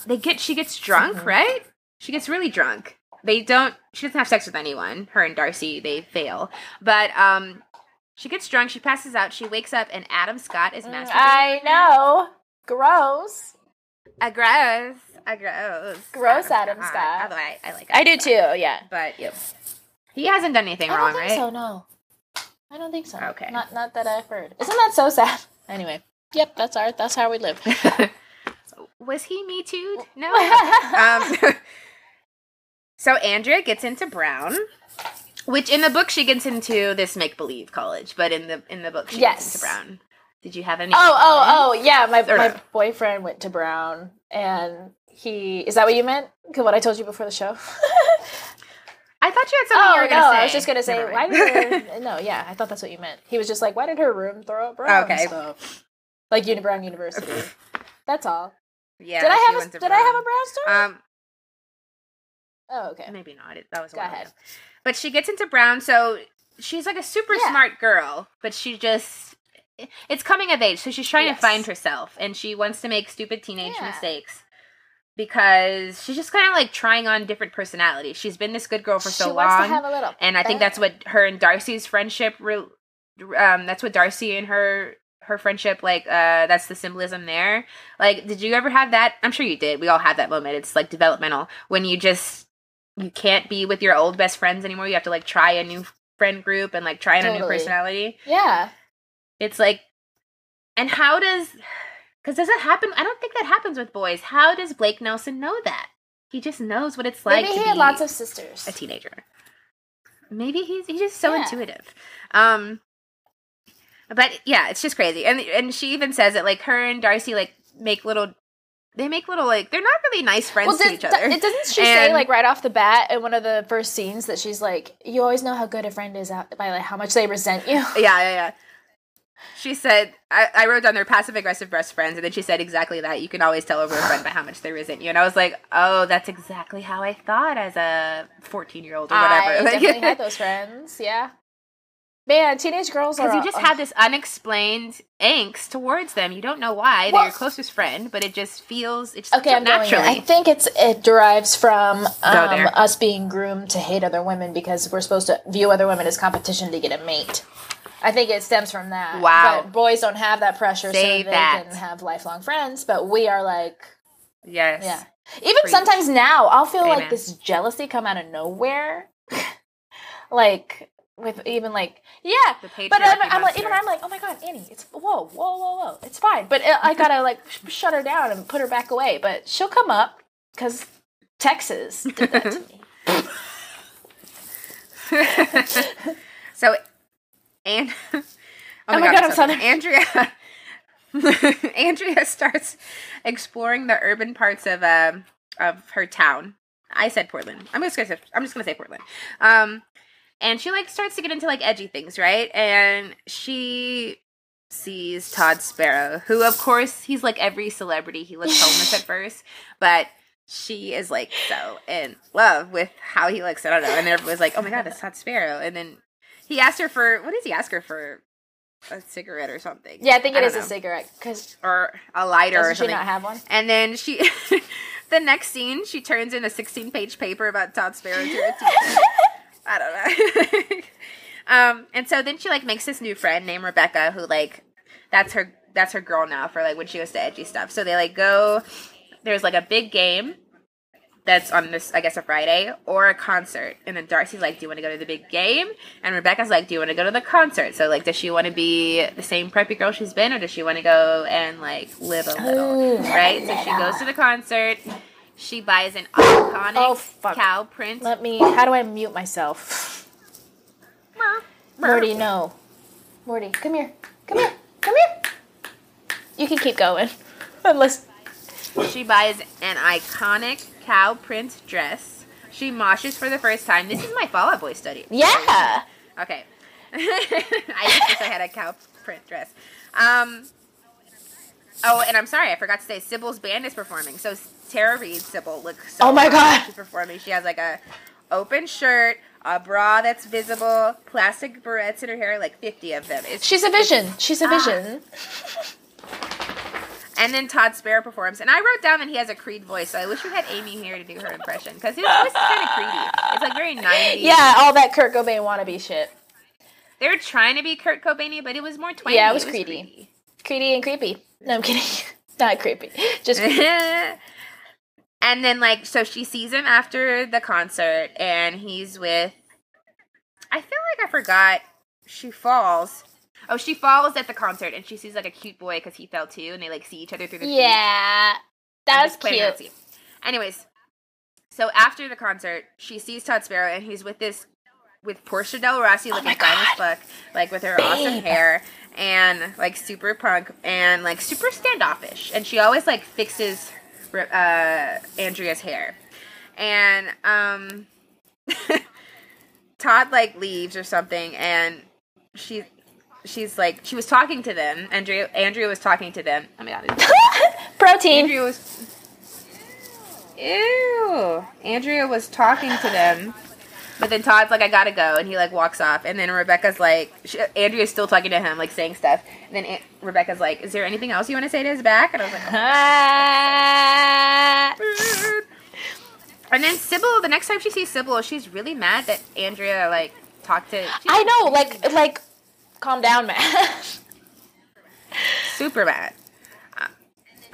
they get she gets drunk, Mhm. right? She gets really drunk. They don't. She doesn't have sex with anyone. Her and Darcy they fail, but um. She gets drunk, she passes out, she wakes up, and Adam Scott is masturbating. Mm, I know. Gross. A gross. A gross. Gross Adam Scott. Although I, I like I do Scott. too. Yeah. But yep. He hasn't done anything I wrong, don't think right? so. No. I don't think so. Okay. Not not that I've heard. Isn't that so sad? Anyway. Yep. That's our. That's how we live. Was he me too? No. um, so Andrea gets into Brown, which in the book she gets into this make believe college, but in the in the book she Yes. gets into Brown. Did you have any? Oh, oh, oh, yeah. My Or my no. boyfriend went to Brown, and he is that what you meant? 'Cause What I told you before the show? I thought you had something oh you were no, gonna say. I was just gonna say Never why did her, no? Yeah, I thought that's what you meant. He was just like, why did her room throw up Brown Okay. stuff? Like Uni Brown University. That's all. yeah. did I have a to Did I have a Brown. Brown story? Um, oh, okay. maybe not. It, that was a Go ahead. ago. But she gets into Brown, so she's like a super Yeah. smart girl, but she just it's coming of age, so she's trying Yes. to find herself and she wants to make stupid teenage Yeah. mistakes because she's just kind of like trying on different personalities. She's been this good girl for so she long. to have a little. and I think that's what her and Darcy's friendship re- um that's what Darcy and her her friendship like uh that's the symbolism there. Like did you ever have that? I'm sure you did. We all had that moment. It's like developmental when you just you can't be with your old best friends anymore. You have to like try a new friend group and like try on a new personality. Yeah. It's like and how does cuz does it happen? I don't think that happens with boys. How does Blake Nelson know that? He just knows what it's like Maybe to he had be lots of sisters. a teenager. Maybe he's he's just so Yeah. intuitive. Um but yeah, it's just crazy. And and she even says it like her and Darcy like make little they make little like they're not really nice friends to did- each other. It doesn't she say like right off the bat in one of the first scenes that she's like, "You always know how good a friend is out by like how much they resent you." yeah, yeah, yeah. She said, I, I wrote down their passive aggressive best friends, and then she said exactly that. You can always tell over a friend by how much they resent you. And I was like, oh, that's exactly how I thought as a 14 year old or whatever. I Like- definitely had those friends. Yeah, man, teenage girls are. Because you just uh, have this unexplained angst towards them. You don't know why. They're Well- your closest friend, but it just feels it's Okay, I'm naturally. I think it's it derives from um, us being groomed to hate other women because we're supposed to view other women as competition to get a mate. I think it stems from that. Wow. But boys don't have that pressure, Say so they that. can have lifelong friends. But we are like, yes. yeah. Even Preach. sometimes now, I'll feel Amen. like this jealousy come out of nowhere. like with even like yeah, The but I'm, I'm like even I'm like oh my god Annie, it's whoa whoa whoa whoa, it's fine. But it, I gotta like sh- shut her down and put her back away. But she'll come up because Texas did that to me. so, and oh my, Oh my god, God, I'm I'm so southern. Andrea. Andrea starts exploring the urban parts of um of her town. I said Portland. I'm just gonna say I'm just gonna say Portland. Um, and she like starts to get into like edgy things, right? And she sees Todd Sparrow, who of course he's like every celebrity. He looks homeless at first, but she is like so in love with how he looks. I don't know. And everyone's like, "Oh my god, that's Todd Sparrow." And then he asked her for what does he ask her for? A cigarette or something. Yeah, I think it don't is a cigarette because or a lighter or doesn't she not have one? And then she, the next scene, she turns in a 16 page paper about Todd Sparrow to her teacher. I don't know. um, and so then she like makes this new friend named Rebecca, who like, that's her, that's her girl now for like when she goes to edgy stuff. So they like go, there's like a big game that's on this, I guess, a Friday or a concert. And then Darcy's like, Do you want to go to the big game? And Rebecca's like, Do you want to go to the concert? So, like, does she want to be the same preppy girl she's been, or does she want to go and like live a little? Ooh, right? So she goes to the concert. She buys an iconic Oh, fuck. cow print. Let me. How do I mute myself? Morty, no. Morty, come here. Come here. Come here. You can keep going. Unless. She buys an iconic cow print dress. She moshes for the first time. This is my Fall Out Boy study. Yeah. Okay. I just wish I had a cow print dress. Um. Oh, and I'm sorry, I forgot to say, Sybil's band is performing. So Tara Reid, Sybil looks so Oh my hot God. She's performing. She has like a open shirt, a bra that's visible, plastic barrettes in her hair, like 50 of them. It's, She's a vision. She's a Ah. vision. And then Todd Sparrow performs. And I wrote down that he has a Creed voice, so I wish we had Amy here to do her impression. Because his voice is kind of creedy. It's like very 90s. Yeah, all that Kurt Cobain wannabe shit. They were trying to be Kurt Cobain, but it was more twangy. Yeah, it was creedy. Creedy and creepy. No, I'm kidding. Not creepy. Just creepy. and then, like, so she sees him after the concert, and he's with. I feel like I forgot. She falls. Oh, she falls at the concert, and she sees like a cute boy because he fell too, and they like see each other through the. yeah, that's that cute. Anyways, so after the concert, she sees Todd Sparrow, and he's with this with Portia Del Rossi oh looking Oh fine as fuck, like with her awesome hair and like super punk and like super standoffish, and she always like fixes uh, Andrea's hair, and um, Todd like leaves or something, and she. She's like she was talking to them. Andrea Andrea was talking to them. Oh my god, Protein. Andrea was. Ew. Andrea was talking to them. But then Todd's like, I gotta go. And he like walks off. And then Rebecca's like, she, Andrea's still talking to him, like saying stuff. And then Aunt, Rebecca's like, Is there anything else you want to say to his back? And I was like. "Oh." And then Sybil, the next time she sees Sybil, she's really mad that Andrea like talked to. I know, like, like, calm down, man. super bad.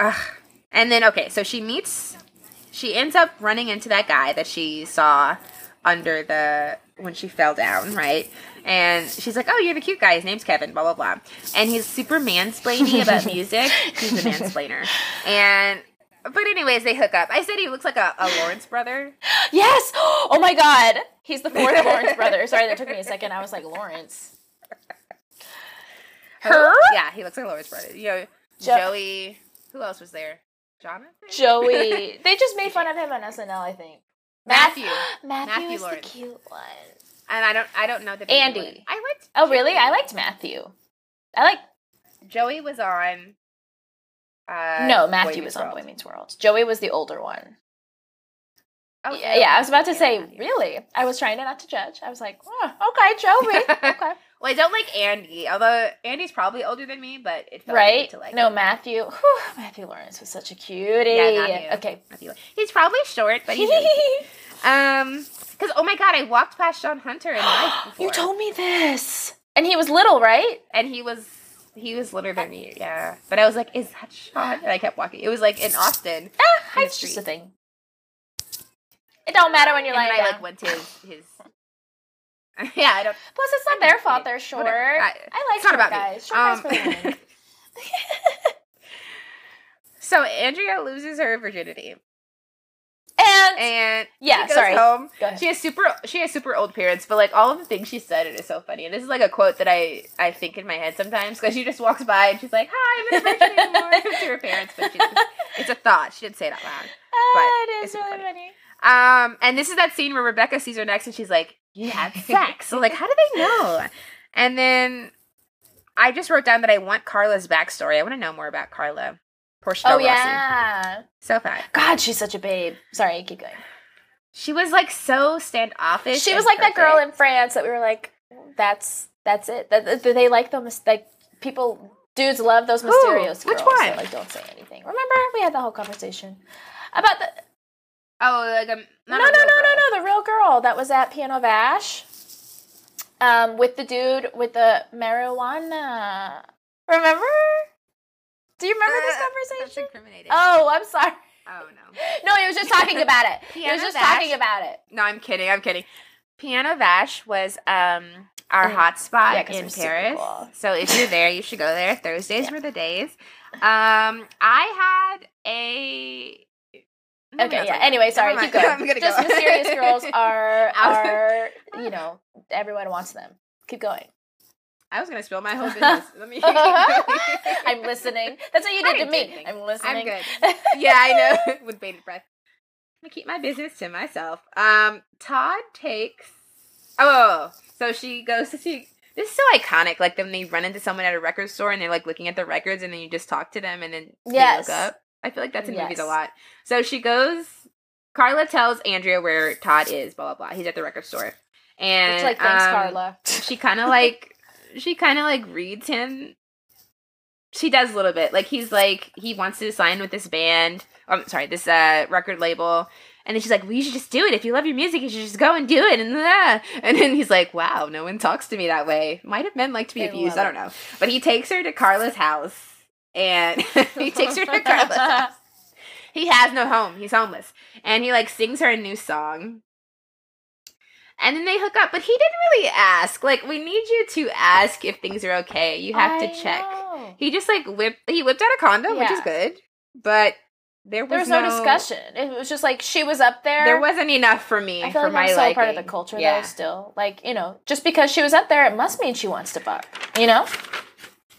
Uh. And then okay, so she meets, she ends up running into that guy that she saw under the when she fell down, right? And she's like, "Oh, you're the cute guy. His name's Kevin." Blah blah blah. And he's super mansplaining about music. He's a mansplainer. And but anyways, they hook up. I said he looks like a, a Lawrence brother. yes. Oh my God. He's the fourth Lawrence brother. Sorry, that took me a second. I was like, Lawrence. Her? Yeah, he looks like Lawrence brother. You know, Jo- Joey. Who else was there? Jonathan. Joey. They just made fun of him on SNL, I think. Matthew. Matthew, Matthew Lawrence. the cute one. And I don't. I don't know the baby Andy. one. I liked. Oh, really? I liked Matthew. I like. Joey was on. Uh, no, Matthew was on. Boy Meets World. Joey was the older one. Oh, yeah, yeah, I was about to say, really? I was trying to not to judge. I was like, oh, okay, Joey. okay. Well, I don't like Andy, although Andy's probably older than me, but it felt right? good to like. no, him. Matthew. Whew, Matthew Lawrence was such a cutie. Yeah, Matthew. Okay. Matthew. He's probably short, but he's um. Because oh my god, I walked past Shawn Hunter in life before, you told me this. And he was little, right? and he was he was littler than me. Yeah, but I was like, is that Sean? And I kept walking. It was like in Austin. Ah, In the height's just a thing. It don't matter when you're and lying I down. like went to his. his yeah, I don't. Plus, it's not their fault they're short. Whatever. I, I- like short about me. guys. Short guys for Um, the. So Andrea loses her virginity, And and Yeah, she goes sorry. home. Go. She has super she has super old parents, but like all of the things she said, it is so funny. And this is like a quote that I I think in my head sometimes because she just walks by and she's like, "Hi, I'm virgin anymore" to her parents, but she's it's a thought. She didn't say it out loud. Ah, it it's is really funny. funny. Um, and this is that scene where Rebecca sees her next and she's like, You had sex. so like, how do they know? And then I just wrote down that I want Carla's backstory. I want to know more about Carla. Portia Oh Del Rossi. yeah. So fat. God, she's such a babe. Sorry, keep going. She was like so standoffish. She was like that girl in France that we were like, that's that's it. That, they like those like people. Dudes love those mysterious Which girls. one? that, like, don't say anything. Remember, we had the whole conversation about the Oh, like a no, no, no, no, no, the real girl that was at Piano Vache, um, with the dude with the marijuana. Remember? Do you remember this Uh, That's conversation? incriminating. Oh, I'm sorry. Oh no. No, he was just talking about it. he was just Vache? talking about it. No, I'm kidding. I'm kidding. Piano Vache was um our Mm. hotspot Yeah, in Paris. cool. So if you're there, you should go there. Thursdays Yeah. were the days. Um, I had a. Me Okay, yeah. Anyway, sorry, keep going. I'm gonna Just go. mysterious girls are I are you know everyone wants them. Keep going. I was gonna spill my whole business. Let me. I'm listening. That's what you I did to didn't me. anything. I'm listening. I'm good. Yeah, I know. With bated breath. I'm keep my business to myself. Um, Todd takes Oh, so she goes to see. This is so iconic. Like when they run into someone at a record store and they're like looking at the records, and then you just talk to them, and then Yes. they look up. I feel like that's in movies a lot. So she goes. Carla tells Andrea where Todd is. Blah blah blah. He's at the record store, and It's like thanks, um, Carla. she kind of like she kind of like reads him. She does a little bit. Like he's like he wants to sign with this band i'm sorry this uh record label. And then she's like well you should just do it. If you love your music you should just go and do it. And uh, and then he's like wow no one talks to me that way. Might have men like to be They abused. i don't know. But he takes her to carla's house and he takes her to carla's he has no home. He's homeless. And he like sings her a new song. And then they hook up, but he didn't really ask. Like, we need you to ask if things are okay. You have I to check. know. He just like whipped he whipped out a condom, which is good. But there was, There was no, discussion. It was just like she was up there. There wasn't enough for me I feel for like my so part of the culture yeah. though. Still, like you know, just because she was up there, it must mean she wants to fuck. You know?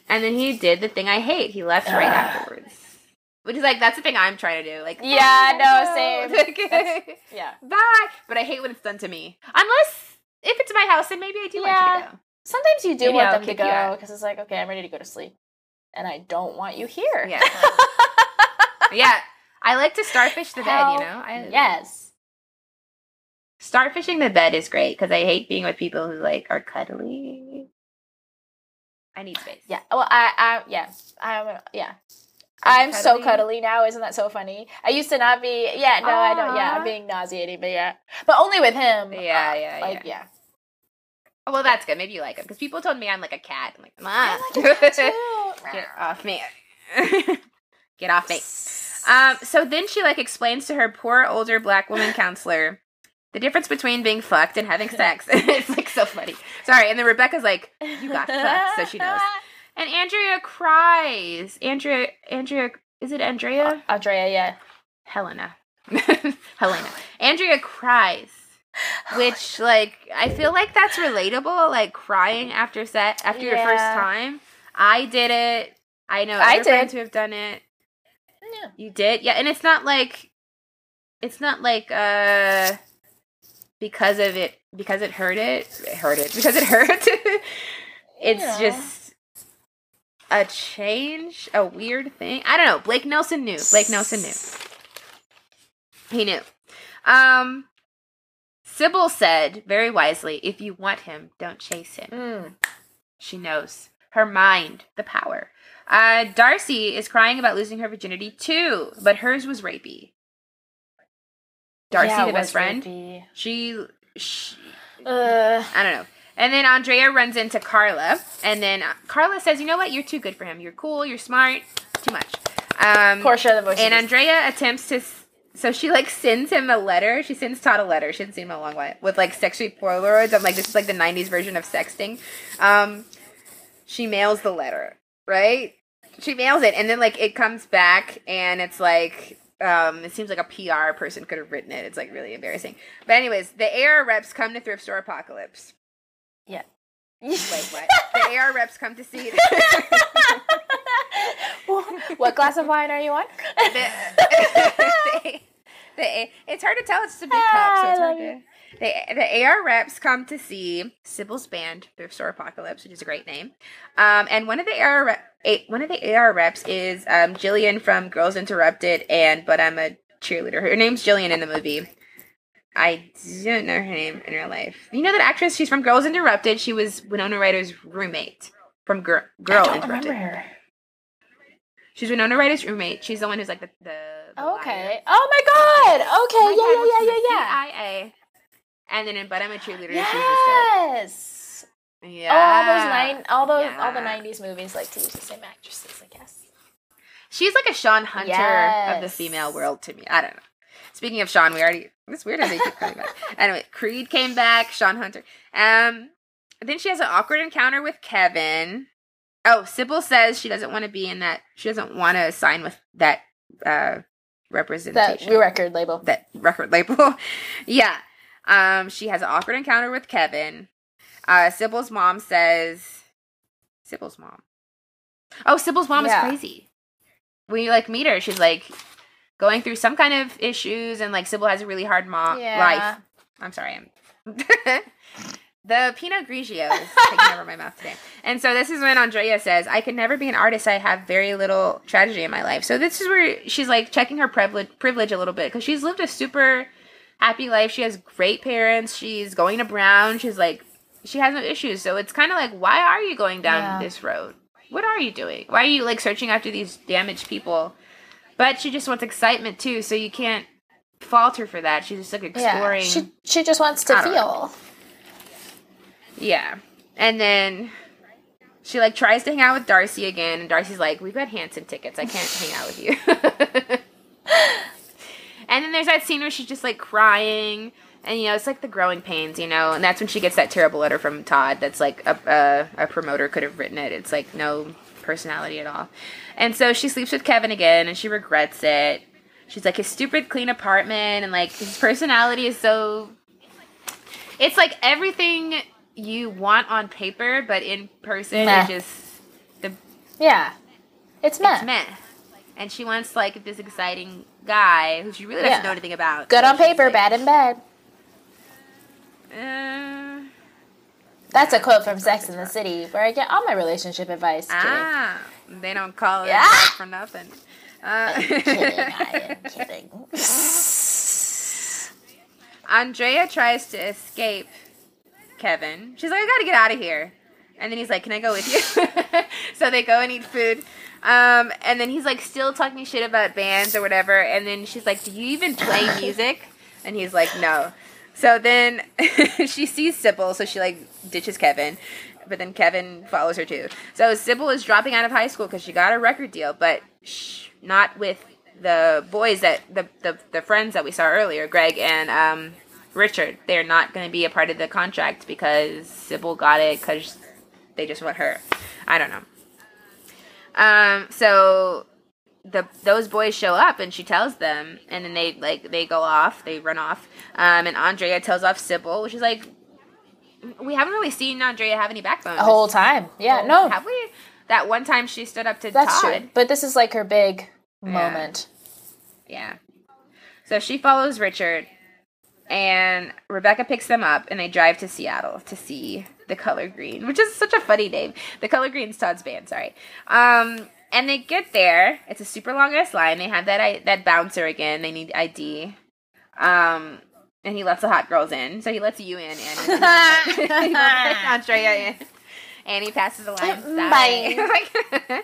And then he did the thing I hate. He left right afterwards. Which is like that's the thing I'm trying to do. Like Yeah, oh, bye, no, same. Like, Yeah. bye. But I hate when it's done to me. Unless if it's my house, then maybe I do want you to go. Sometimes you do Maybe want I'll them to go because it's like, okay, I'm ready to go to sleep, and I don't want you here. Yeah. yeah. I like to starfish the bed, Hell you know? I, yes. Starfishing the bed is great because I hate being with people who like are cuddly. I need space. Yeah. Well, I, I, yeah, I'm, yeah. You I'm so cuddly? now. Isn't that so funny? I used to not be. Yeah. No, I don't. Yeah, I'm being nauseating, but yeah, but only with him. Yeah, uh, yeah, Like, yeah. yeah. Oh, well, that's good. Maybe you like him because people told me I'm like a cat. I'm like, "Ma." like. Get off me. Get off me. Um, so then she like explains to her poor older black woman counselor the difference between being fucked and having sex. it's like so funny. Sorry, and then Rebecca's like, "You got fucked," so she knows. And Andrea cries. Andrea, Andrea, is it Andrea? Andrea, yeah. Helena. Helena. Andrea cries. Which like I feel like that's relatable, like crying after set after your first time. I did it. I know I did. who have done it. Yeah. You did? Yeah, and it's not like it's not like uh because of it because it hurt it, it hurt it because it hurt. it's Yeah. just a change, a weird thing. I don't know. Blake Nelson knew. Blake Nelson knew. He knew. Um Sybil said very wisely, if you want him, don't chase him. Mm. She knows. Her mind, the power. Uh, Darcy is crying about losing her virginity too, but hers was rapey. Darcy, Yeah, the best friend, she, she, Uh, I don't know. And then Andrea runs into Carla, and then uh, Carla says, "You know what? You're too good for him. You're cool. You're smart. Too much." Um, Portia, the voice. and Andrea attempts to. So she like sends him a letter. She sends Todd a letter. She hasn't seen him in a long while with like sexy Polaroids. I'm like, this is like the '90s version of sexting. Um, she mails the letter, right? She mails it, and then like it comes back, and it's like, um, it seems like a PR person could have written it. It's like really embarrassing. But anyways, the AR reps come to Thrift Store Apocalypse. yeah. Wait, what? the AR reps come to see what glass of wine are you on? the, the, the- it's hard to tell. It's just a big cup, so it's hard to. The, the AR reps come to see Sybil's band, Thrift Store Apocalypse, which is a great name. Um, and one of the AR rep, one of the AR reps is um, Jillian from Girls Interrupted, and but I'm a cheerleader. Her name's Jillian in the movie. I don't know her name in real life. You know that actress? She's from Girls Interrupted. She was Winona Ryder's roommate from Girl Girl I don't Interrupted. remember. She's Winona Ryder's roommate. She's the one who's like the the. the liar. Okay. Oh my god. Okay. My works yeah, yeah, yeah, yeah, CIA. And then in But I'm a Cheerleader, yeah. she's Yes. Yeah. Oh, all those nine, all those, all the '90s movies, like to use the same actresses, I guess. She's like a Shawn Hunter of the female world to me. I don't know. Speaking of Sean, we already. It's weird how they keep coming back. Anyway, Creed came back. Shawn Hunter. Um, then she has an awkward encounter with Kevin. Oh, Sybil says she doesn't want to be in that. She doesn't want to sign with that uh That representation. record label. that record label. yeah. Um, she has an awkward encounter with Kevin. Uh, Sybil's mom says, Sybil's mom. Oh, Sybil's mom Yeah. is crazy. When you like meet her, she's like going through some kind of issues, and like Sybil has a really hard mom Yeah. life. I'm sorry, I'm. The Pinot Grigio is taking over my mouth today. And so this is when Andrea says, I can never be an artist. I have very little tragedy in my life. So this is where she's like checking her privilege, privilege a little bit because she's lived a super happy life. She has great parents. She's going to Brown. She's like, she has no issues. So it's kind of like, why are you going down Yeah. this road? What are you doing? Why are you like searching after these damaged people? But she just wants excitement too. So you can't falter for that. She's just like exploring. Yeah. She she just wants to feel. Yeah. And then she like tries to hang out with Darcy again, and Darcy's like, We've got Hanson tickets. I can't hang out with you. and then there's that scene where she's just like crying. And you know, it's like the growing pains, you know, and that's when she gets that terrible letter from Todd. That's like a a, a promoter could have written it. It's like no personality at all. And so she sleeps with Kevin again, and she regrets it. She's like his stupid clean apartment, and like his personality is so. It's like everything you want on paper, but in person, Meh. it just the Yeah. It's meh. it's meh. And she wants like this exciting guy who she really doesn't Yeah. know anything about. Good So on paper, like, bad in bed. Uh, That's a quote from Sex in the City, where I get all my relationship advice. Kidding. ah, they don't call it Yeah. that for nothing. Uh, kidding. I am kidding. Andrea tries to escape Kevin. She's like, I gotta get out of here. And then he's like, Can I go with you? so they go and eat food. Um, and then he's like, still talking shit about bands or whatever. And then she's like, Do you even play music? And he's like, No. So then she sees Sybil, so she like ditches Kevin. But then Kevin follows her too. So Sybil is dropping out of high school because she got a record deal, but shh, not with the boys that the, the the friends that we saw earlier, Greg and um, Richard. They're not going to be a part of the contract because Sybil got it because they just want her. I don't know. Um, so the those boys show up and she tells them, and then they like they go off, they run off. Um, and Andrea tells off Sybil, which is like we haven't really seen Andrea have any backbone. The whole time. Yeah, Oh, no. have we? That one time she stood up to That's Todd. true. But this is like her big moment. Yeah. So she follows Richard, and Rebecca picks them up, and they drive to Seattle to see the Color Green, which is such a funny name. The Color Green's Todd's band, sorry. Um, and they get there. It's a super long ass line. They have that I- that bouncer again. They need ID. Um, and he lets the hot girls in. So he lets you in, and he lets Andrea in. And he passes the line. Bye.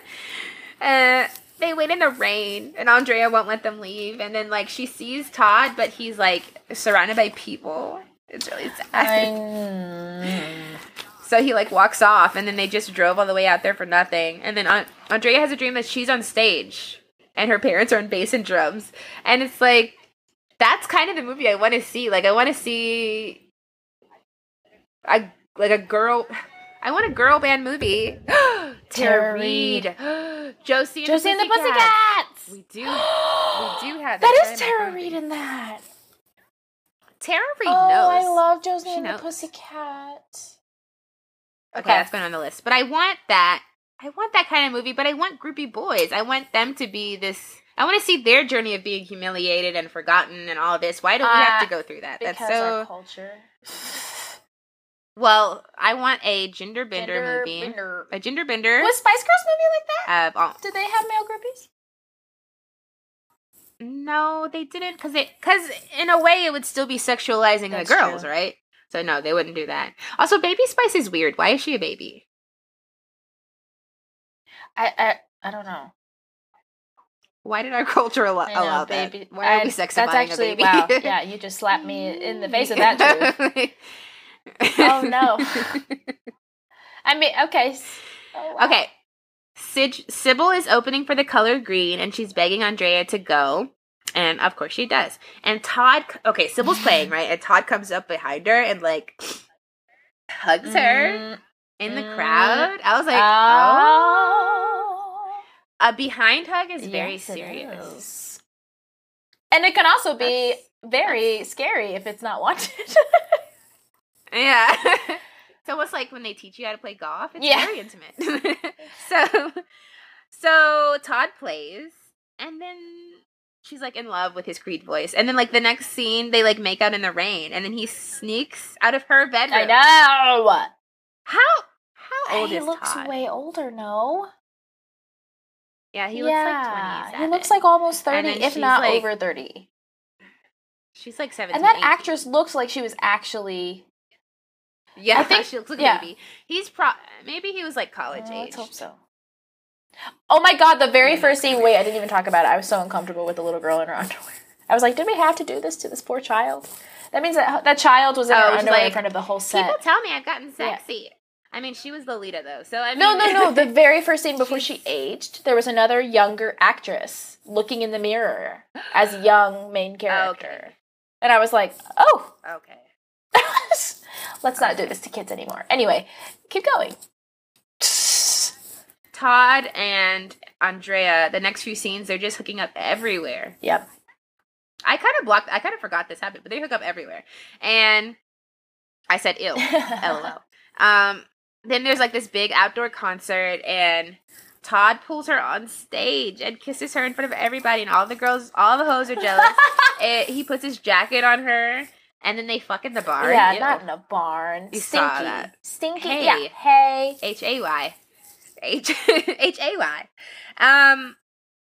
uh, they wait in the rain, and Andrea won't let them leave. And then, like, she sees Todd, but he's like surrounded by people. It's really sad. I, So he like walks off, and then they just drove all the way out there for nothing. And then An- Andrea has a dream that she's on stage, and her parents are on bass and drums, and it's like that's kind of the movie I want to see. Like I want to see a like a girl. I want a girl band movie. Tara Reid, Josie and Josie the and the Pussycats. We do, we do have that in is that Tara. Reid in that. Tara Reid oh, knows. I love Josie She and the knows. Pussycat. Okay, that's going on the list. But I want that. I want that kind of movie, but I want groupie boys. I want them to be this. I want to see their journey of being humiliated and forgotten and all this. Why do we have Uh, to go through that? That's so. our culture. Well, I want a gender bender Gender movie. bender. A gender bender. Was Spice Girls movie like that? Uh, Did they have male groupies? no, they didn't, because it, because in a way, it would still be sexualizing That's the girls, true. right? So no, they wouldn't do that. Also, Baby Spice is weird. Why is she a baby? I I, I don't know. Why did our culture allow, know, allow that? baby. Why are I- we sexifying That's actually a baby? wow. Yeah, you just slapped me in the face with that truth. Oh, no. I mean, okay. oh, wow. Okay. Sid- Sybil is opening for the color green and she's begging Andrea to go. And of course she does. And Todd, okay, Sybil's playing, right? And Todd comes up behind her and like hugs her Mm, in the crowd. I was like, oh. oh. A behind hug is very Yes, serious. is. And it can also be That's- very scary if it's not wanted. Yeah. it's almost like when they teach you how to play golf. It's Yeah. very intimate. so so Todd plays and then she's like in love with his Creed voice. And then like the next scene, they like make out in the rain, and then he sneaks out of her bedroom. I know. How how old he is looks Todd? way older, no? yeah, he looks like twenty. He looks like almost 30, if not like- over 30. she's like seventeen. And that 18. actress looks like she was actually. yeah, I think- she looks like yeah. a baby. He's pro maybe he was like college age. let's hope so. Oh my god, the very first scene. Wait, I didn't even talk about it. I was so uncomfortable with the little girl in her underwear. I was like, did we have to do this to this poor child? That means that that child was in Oh, her underwear in front of the whole set. People tell me I've gotten Yeah. sexy. I mean, she was Lolita though, so I mean, No, no, no. The very first scene before she aged, there was another younger actress looking in the mirror as young main character. Okay. And I was like, oh, okay. let's not do this to kids anymore. Anyway, keep going. Todd and Andrea, the next few scenes, they're just hooking up everywhere. Yep. I kind of blocked. I kind of forgot this happened, but they hook up everywhere, and I said, "Ew." LOL. Um, then there's like this big outdoor concert, and Todd pulls her on stage and kisses her in front of everybody, and all the girls, all the hoes are jealous. It- he puts his jacket on her, and then they fuck in the barn. yeah, Ew. not in a barn. You Stinky. saw that. Stinky. Hey. Yeah. Hey. H A Y. H H A Y. Um,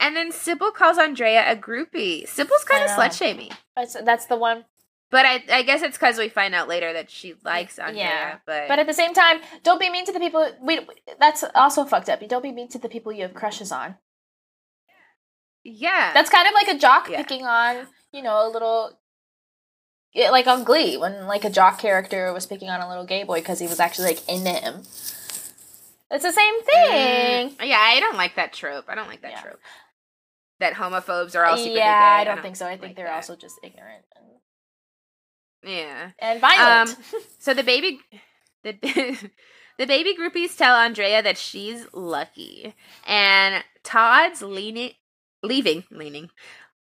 and then Sybil calls Andrea a groupie. Sybil's kind of slut shaming. That's, that's the one. But I, I guess it's because we find out later that she likes Andrea. Yeah. But, But at the same time, don't be mean to the people. We. That's also fucked up. You don't be mean to the people you have crushes on. yeah, That's kind of like a jock Yeah. picking on, you know, a little. Like on Glee, when like a jock character was picking on a little gay boy because he was actually like into him. It's the same thing. Mm, yeah. I don't like that trope. I don't like that Yeah. trope. That homophobes are all secretly yeah, gay. I don't think so. I think like they're that. also just ignorant and, yeah. and violent. So the baby, the the baby groupies tell Andrea that she's lucky, and Todd's leaning, leaving, leaning.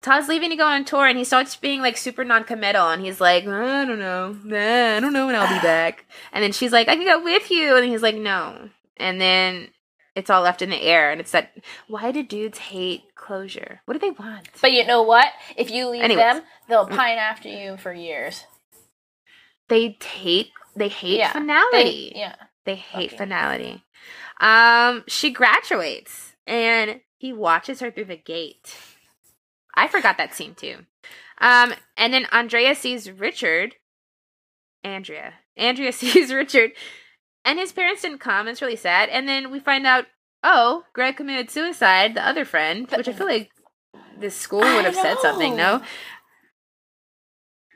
Todd's leaving to go on tour, and he starts being like super non-committal, and he's like, I don't know, nah, I don't know when I'll be back. And then she's like, I can go with you, and he's like, no. And then it's all left in the air, and it's that. Why do dudes hate closure? What do they want? but you know what? If you leave Anyways. them, they'll pine after you for years. They hate. They hate Yeah, finality. They, yeah. They hate Okay. finality. Um, she graduates and he watches her through the gate. I forgot that scene too. Um, and then Andrea sees Richard. Andrea. Andrea sees Richard, and his parents didn't come. It's really sad. And then we find out, oh, Greg committed suicide. The other friend, which I feel like the school would have said something. No.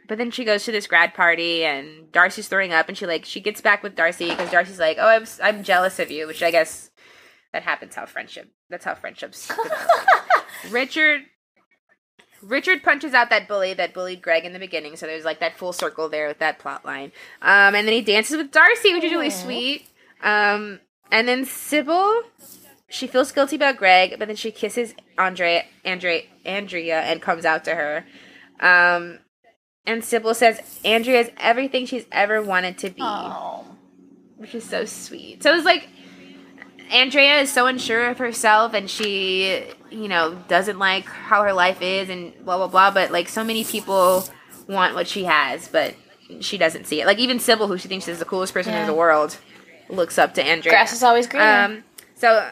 But then she goes to this grad party and Darcy's throwing up and she like she gets back with Darcy because Darcy's like, "Oh, I'm I'm jealous of you," which I guess that happens how friendship. That's how friendships. Richard Richard punches out that bully that bullied Greg in the beginning, so there's like that full circle there with that plot line. Um, and then he dances with Darcy, which is really sweet. Um, and then Sybil, she feels guilty about Greg, but then she kisses Andre, Andre, Andrea, and comes out to her. Um, and Sybil says Andrea is everything she's ever wanted to be Oh. which is so sweet. So it's like Andrea is so unsure of herself and she, you know, doesn't like how her life is and blah blah blah, but like so many people want what she has, but she doesn't see it. Like even Sybil, who she thinks is the coolest person Yeah. in the world, looks up to Andrea. Grass is always greener. Um, so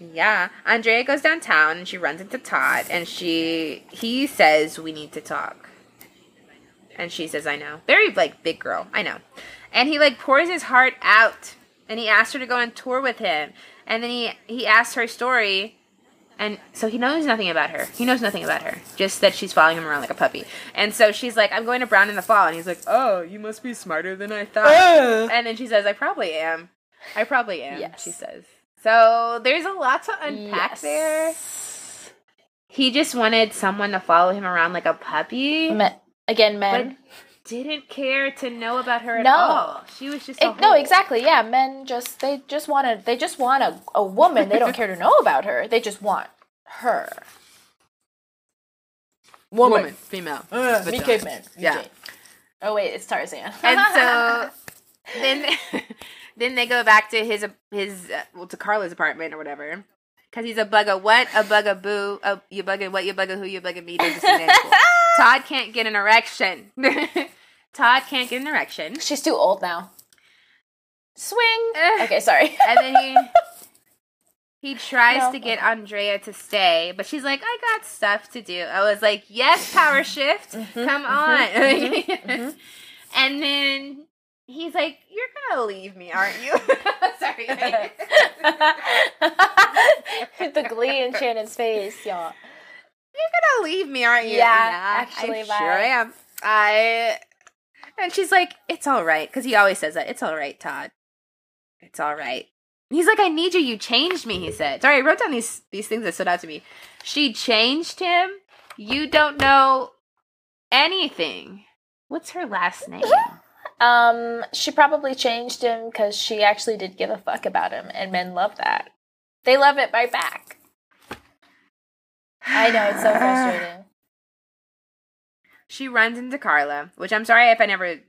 yeah, Andrea goes downtown and she runs into Todd and she he says we need to talk. And she says I know. Very like big girl. I know. And he like pours his heart out and he asked her to go on tour with him. And then he he asks her story and so he knows nothing about her. He knows nothing about her. Just that she's following him around like a puppy. And so she's like, I'm going to Brown in the fall. And he's like, Oh, you must be smarter than I thought. And then she says, I probably am. I probably am, Yes. she says. So there's a lot to unpack Yes. there. He just wanted someone to follow him around like a puppy, Men, again, but men. Didn't care to know about her at No. all. She was just a It- no, exactly. Yeah, men just they just want to they just want a, a woman. They don't care to know about her. They just want her. woman, female. Me Vagina. caveman. Yeah. Oh wait, it's Tarzan. and so then then they go back to his his uh, well to Carla's apartment or whatever Because he's a bugga what, a bugga boo, a, you bugga what, you bugga who, you bugga me. Doesn't seem that cool. Todd can't get an erection. Todd can't get an erection. She's too old now. Swing. Okay, sorry. And then he he tries No. to get Andrea to stay, but she's like, I got stuff to do. I was like, Yes, power shift. Mm-hmm, Come mm-hmm, on. Mm-hmm, mm-hmm. and then he's like, You're gonna leave me, aren't you? Sorry. the glee in Shannon's face, y'all. You're gonna leave me, aren't you? Yeah, actually, I bye. sure am. I and she's like, "It's all right," because he always says that. It's all right, Todd. It's all right. He's like, "I need you. You changed me." He said. Sorry, I wrote down these these things that stood out to me. She changed him. You don't know anything. What's her last name? Um, she probably changed him because she actually did give a fuck about him, and men love that. They love it right back. I know it's so frustrating. She runs into Carla, which I'm sorry if I never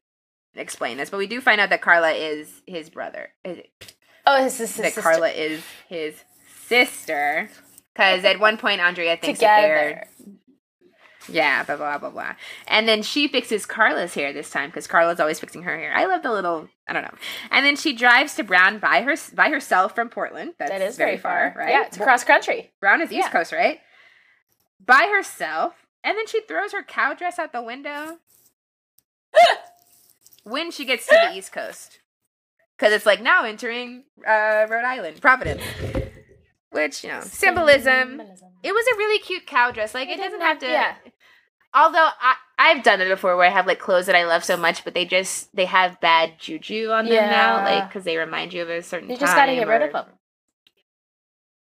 explained this, but we do find out that Carla is his brother. Oh, his, his, his that sister. Carla is his sister. Because at one point, Andrea thinks that they're yeah, blah blah blah blah, and then she fixes Carla's hair this time because Carla's always fixing her hair. I love the little I don't know, and then she drives to Brown by her by herself from Portland. That's That is very far, right? Yeah, it's across country. Brown is East Yeah. Coast, right? By herself, and then she throws her cow dress out the window when she gets to the East Coast. Because it's like now entering uh, Rhode Island, Providence. Which, you know, symbolism. It was a really cute cow dress. Like, it, It doesn't didn't have to. yeah. Although I, I've done it before where I have like clothes that I love so much, but they just they have bad juju on them now, like because they remind you of a certain. You just got to get rid or- of them.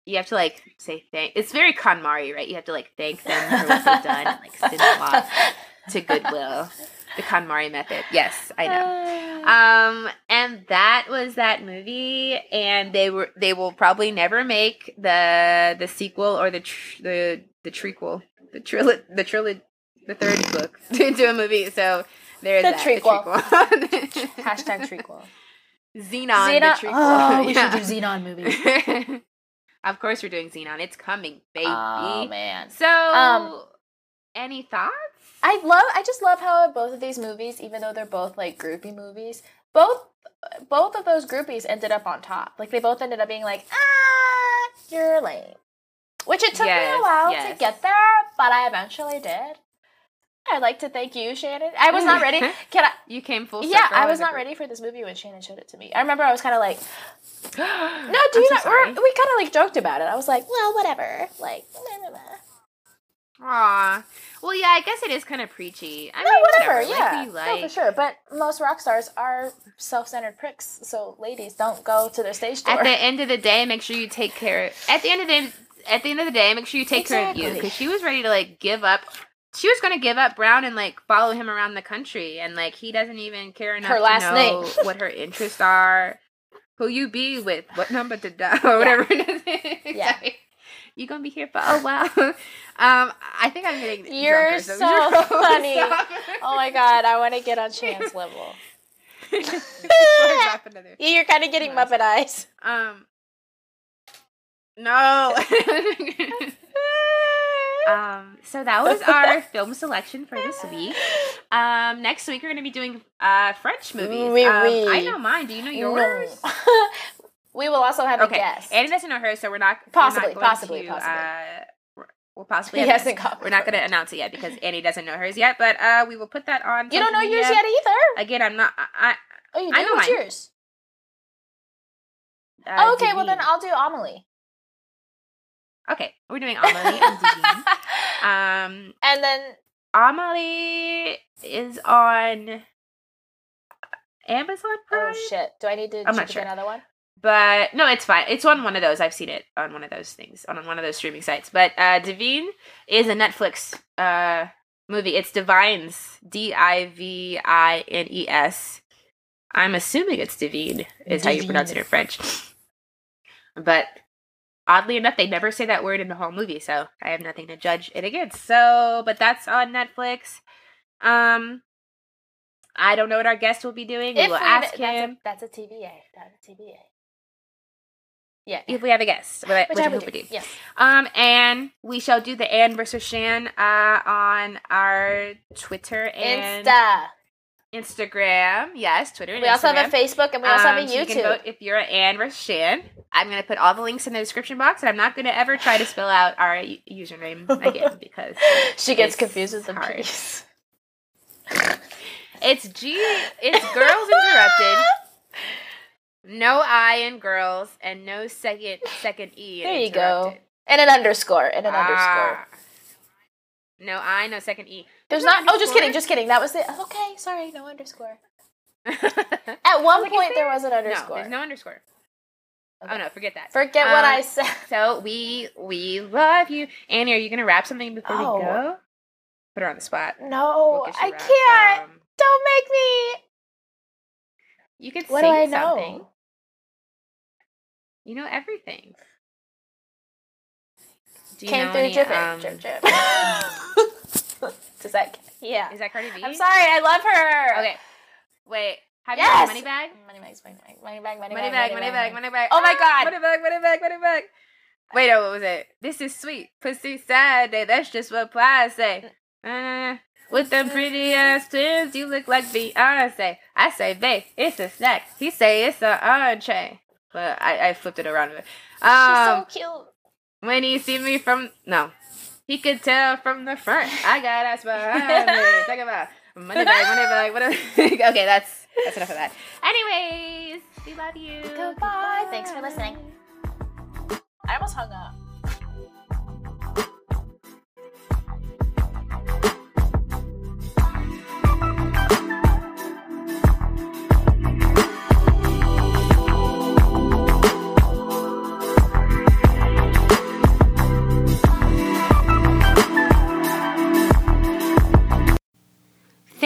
You have to like say thank. It's very KonMari, right? You have to like thank them for what they've done, and, like send them off to Goodwill. The KonMari method. Yes, I know. Um, and that was that movie, and they were they will probably never make the the sequel or the tr- the the trequel, the tril the tril the third book into a movie. So there's The that, trequel. trequel. Hashtag trequel. Xenon, Xenon. the trequel. Oh, we Yeah. should do Xenon movies. Of course, we're doing Xenon. It's coming, baby. Oh man. So, Um, any thoughts? I love I just love how both of these movies, even though they're both like groupie movies, both both of those groupies ended up on top. Like they both ended up being like, ah, you're lame. Which it took me a while yes. to get there, but I eventually did. I'd like to thank you, Shannon. I was not ready. Can I You came full circle. Yeah, I was not ready for this movie when Shannon showed it to me. I remember I was kind of like, no, do you so not? we kind of like joked about it. I was like, well, whatever. Like. Aw. Well, yeah, I guess it is kind of preachy. I no, mean, whatever. whatever. yeah, Like, we no, for sure. But most rock stars are self-centered pricks. So, ladies, don't go to their stage door. At the end of the day, make sure you take care. Of, At the end of the at the end of the day, make sure you take care of you because she was ready to like give up. She was going to give up Brown and like follow him around the country, and like he doesn't even care enough Her last to know name. what her interests are, who you be with, what number to dial, or whatever. it is. Yeah. Sorry. You gonna be here for a while. um, I think I'm getting. You're so funny. Oh my god, I want to get on Chan's level. Yeah, You're kind of getting Muppet eyes. Um. No. Um. So that was our film selection for this week. Um. Next week we're going to be doing uh French movies. Oui, um, oui. I know mine. Do you know yours? No. we will also have a guest. Annie doesn't know hers, so we're not we're Possibly, not going possibly, to, possibly. Uh, we're- we'll possibly. He have a hasn't guest. got We're not going to announce it yet because Annie doesn't know hers yet. But uh, we will put that on. You don't know yours yet either. Again, I'm not. I. Oh, you I know What's mine. yours? Uh, Oh, okay, well then I'll do Amelie. Okay, we're doing Amelie and Divine. Um, and then Amelie is on Amazon Prime. oh shit, do I need to I'm not sure. another one? But no, it's fine. It's on one of those. I've seen it on one of those things, on one of those streaming sites. But uh Divine is a Netflix uh movie. It's Divines. D I V I N E S. I'm assuming it's Divine is how you pronounce it in French. But oddly enough, they never say that word in the whole movie, so I have nothing to judge it against. So, but that's on Netflix. Um I don't know what our guest will be doing. We will we- ask that's him. A, that's a TBA. That's a TBA. Yeah. If we have a guest, which, which I hope we do. Yes. Um, and we shall do the Anne versus Shan uh, on our Twitter and Insta. Instagram. Yes, Twitter and We Instagram. also have a Facebook and we also Um, have a so you YouTube. can vote if you're an Anne versus Shan. I'm going to put all the links in the description box, and I'm not going to ever try to spell out our username again because she gets confused with the hard. it's G. It's Girls Interrupted. No I in girls and no second second E. in There you go. And an underscore. And an Ah. underscore. No I, no second E. There's no not. Oh, just kidding. Just kidding. That was it. Okay, sorry. No underscore. At one Like point, there was an underscore. there's no underscore. Okay. Oh no, forget that. Forget what Um, I said. So we we love you, Annie. Are you gonna wrap something before Oh. we go? Put her on the spot. No, What she I wrap? can't. Um, Don't make me. you could What do sing I know? something. You know everything. Do you Came know through any, um, drip, drip. Does that? Yeah. Is that Cardi B? I'm sorry. I love her. Okay. Wait. Have Yes. you heard Money Bag? Money bag, money bag, money, Money bag, money bag, money bag. Oh my God. Money bag, money bag, money bag. Wait, no, what was it? This is sweet. Pussy Saturday. That's just what Plies say. Uh, with them pretty ass twins, you look like Beyonce. I say, babe, it's a snack. He say it's an entree. But I, I flipped it around. Um, She's so cute. when he see me from no, he could tell from the front. I got ass behind me. Talk about money bag, money bag, bag. okay, that's that's enough of that. Anyways, we love you. Goodbye. Thanks for listening. I almost hung up.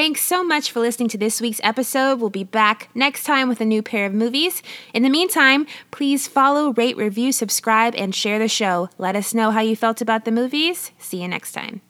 Thanks so much for listening to this week's episode. We'll be back next time with a new pair of movies. In the meantime, please follow, rate, review, subscribe, and share the show. Let us know how you felt about the movies. See you next time.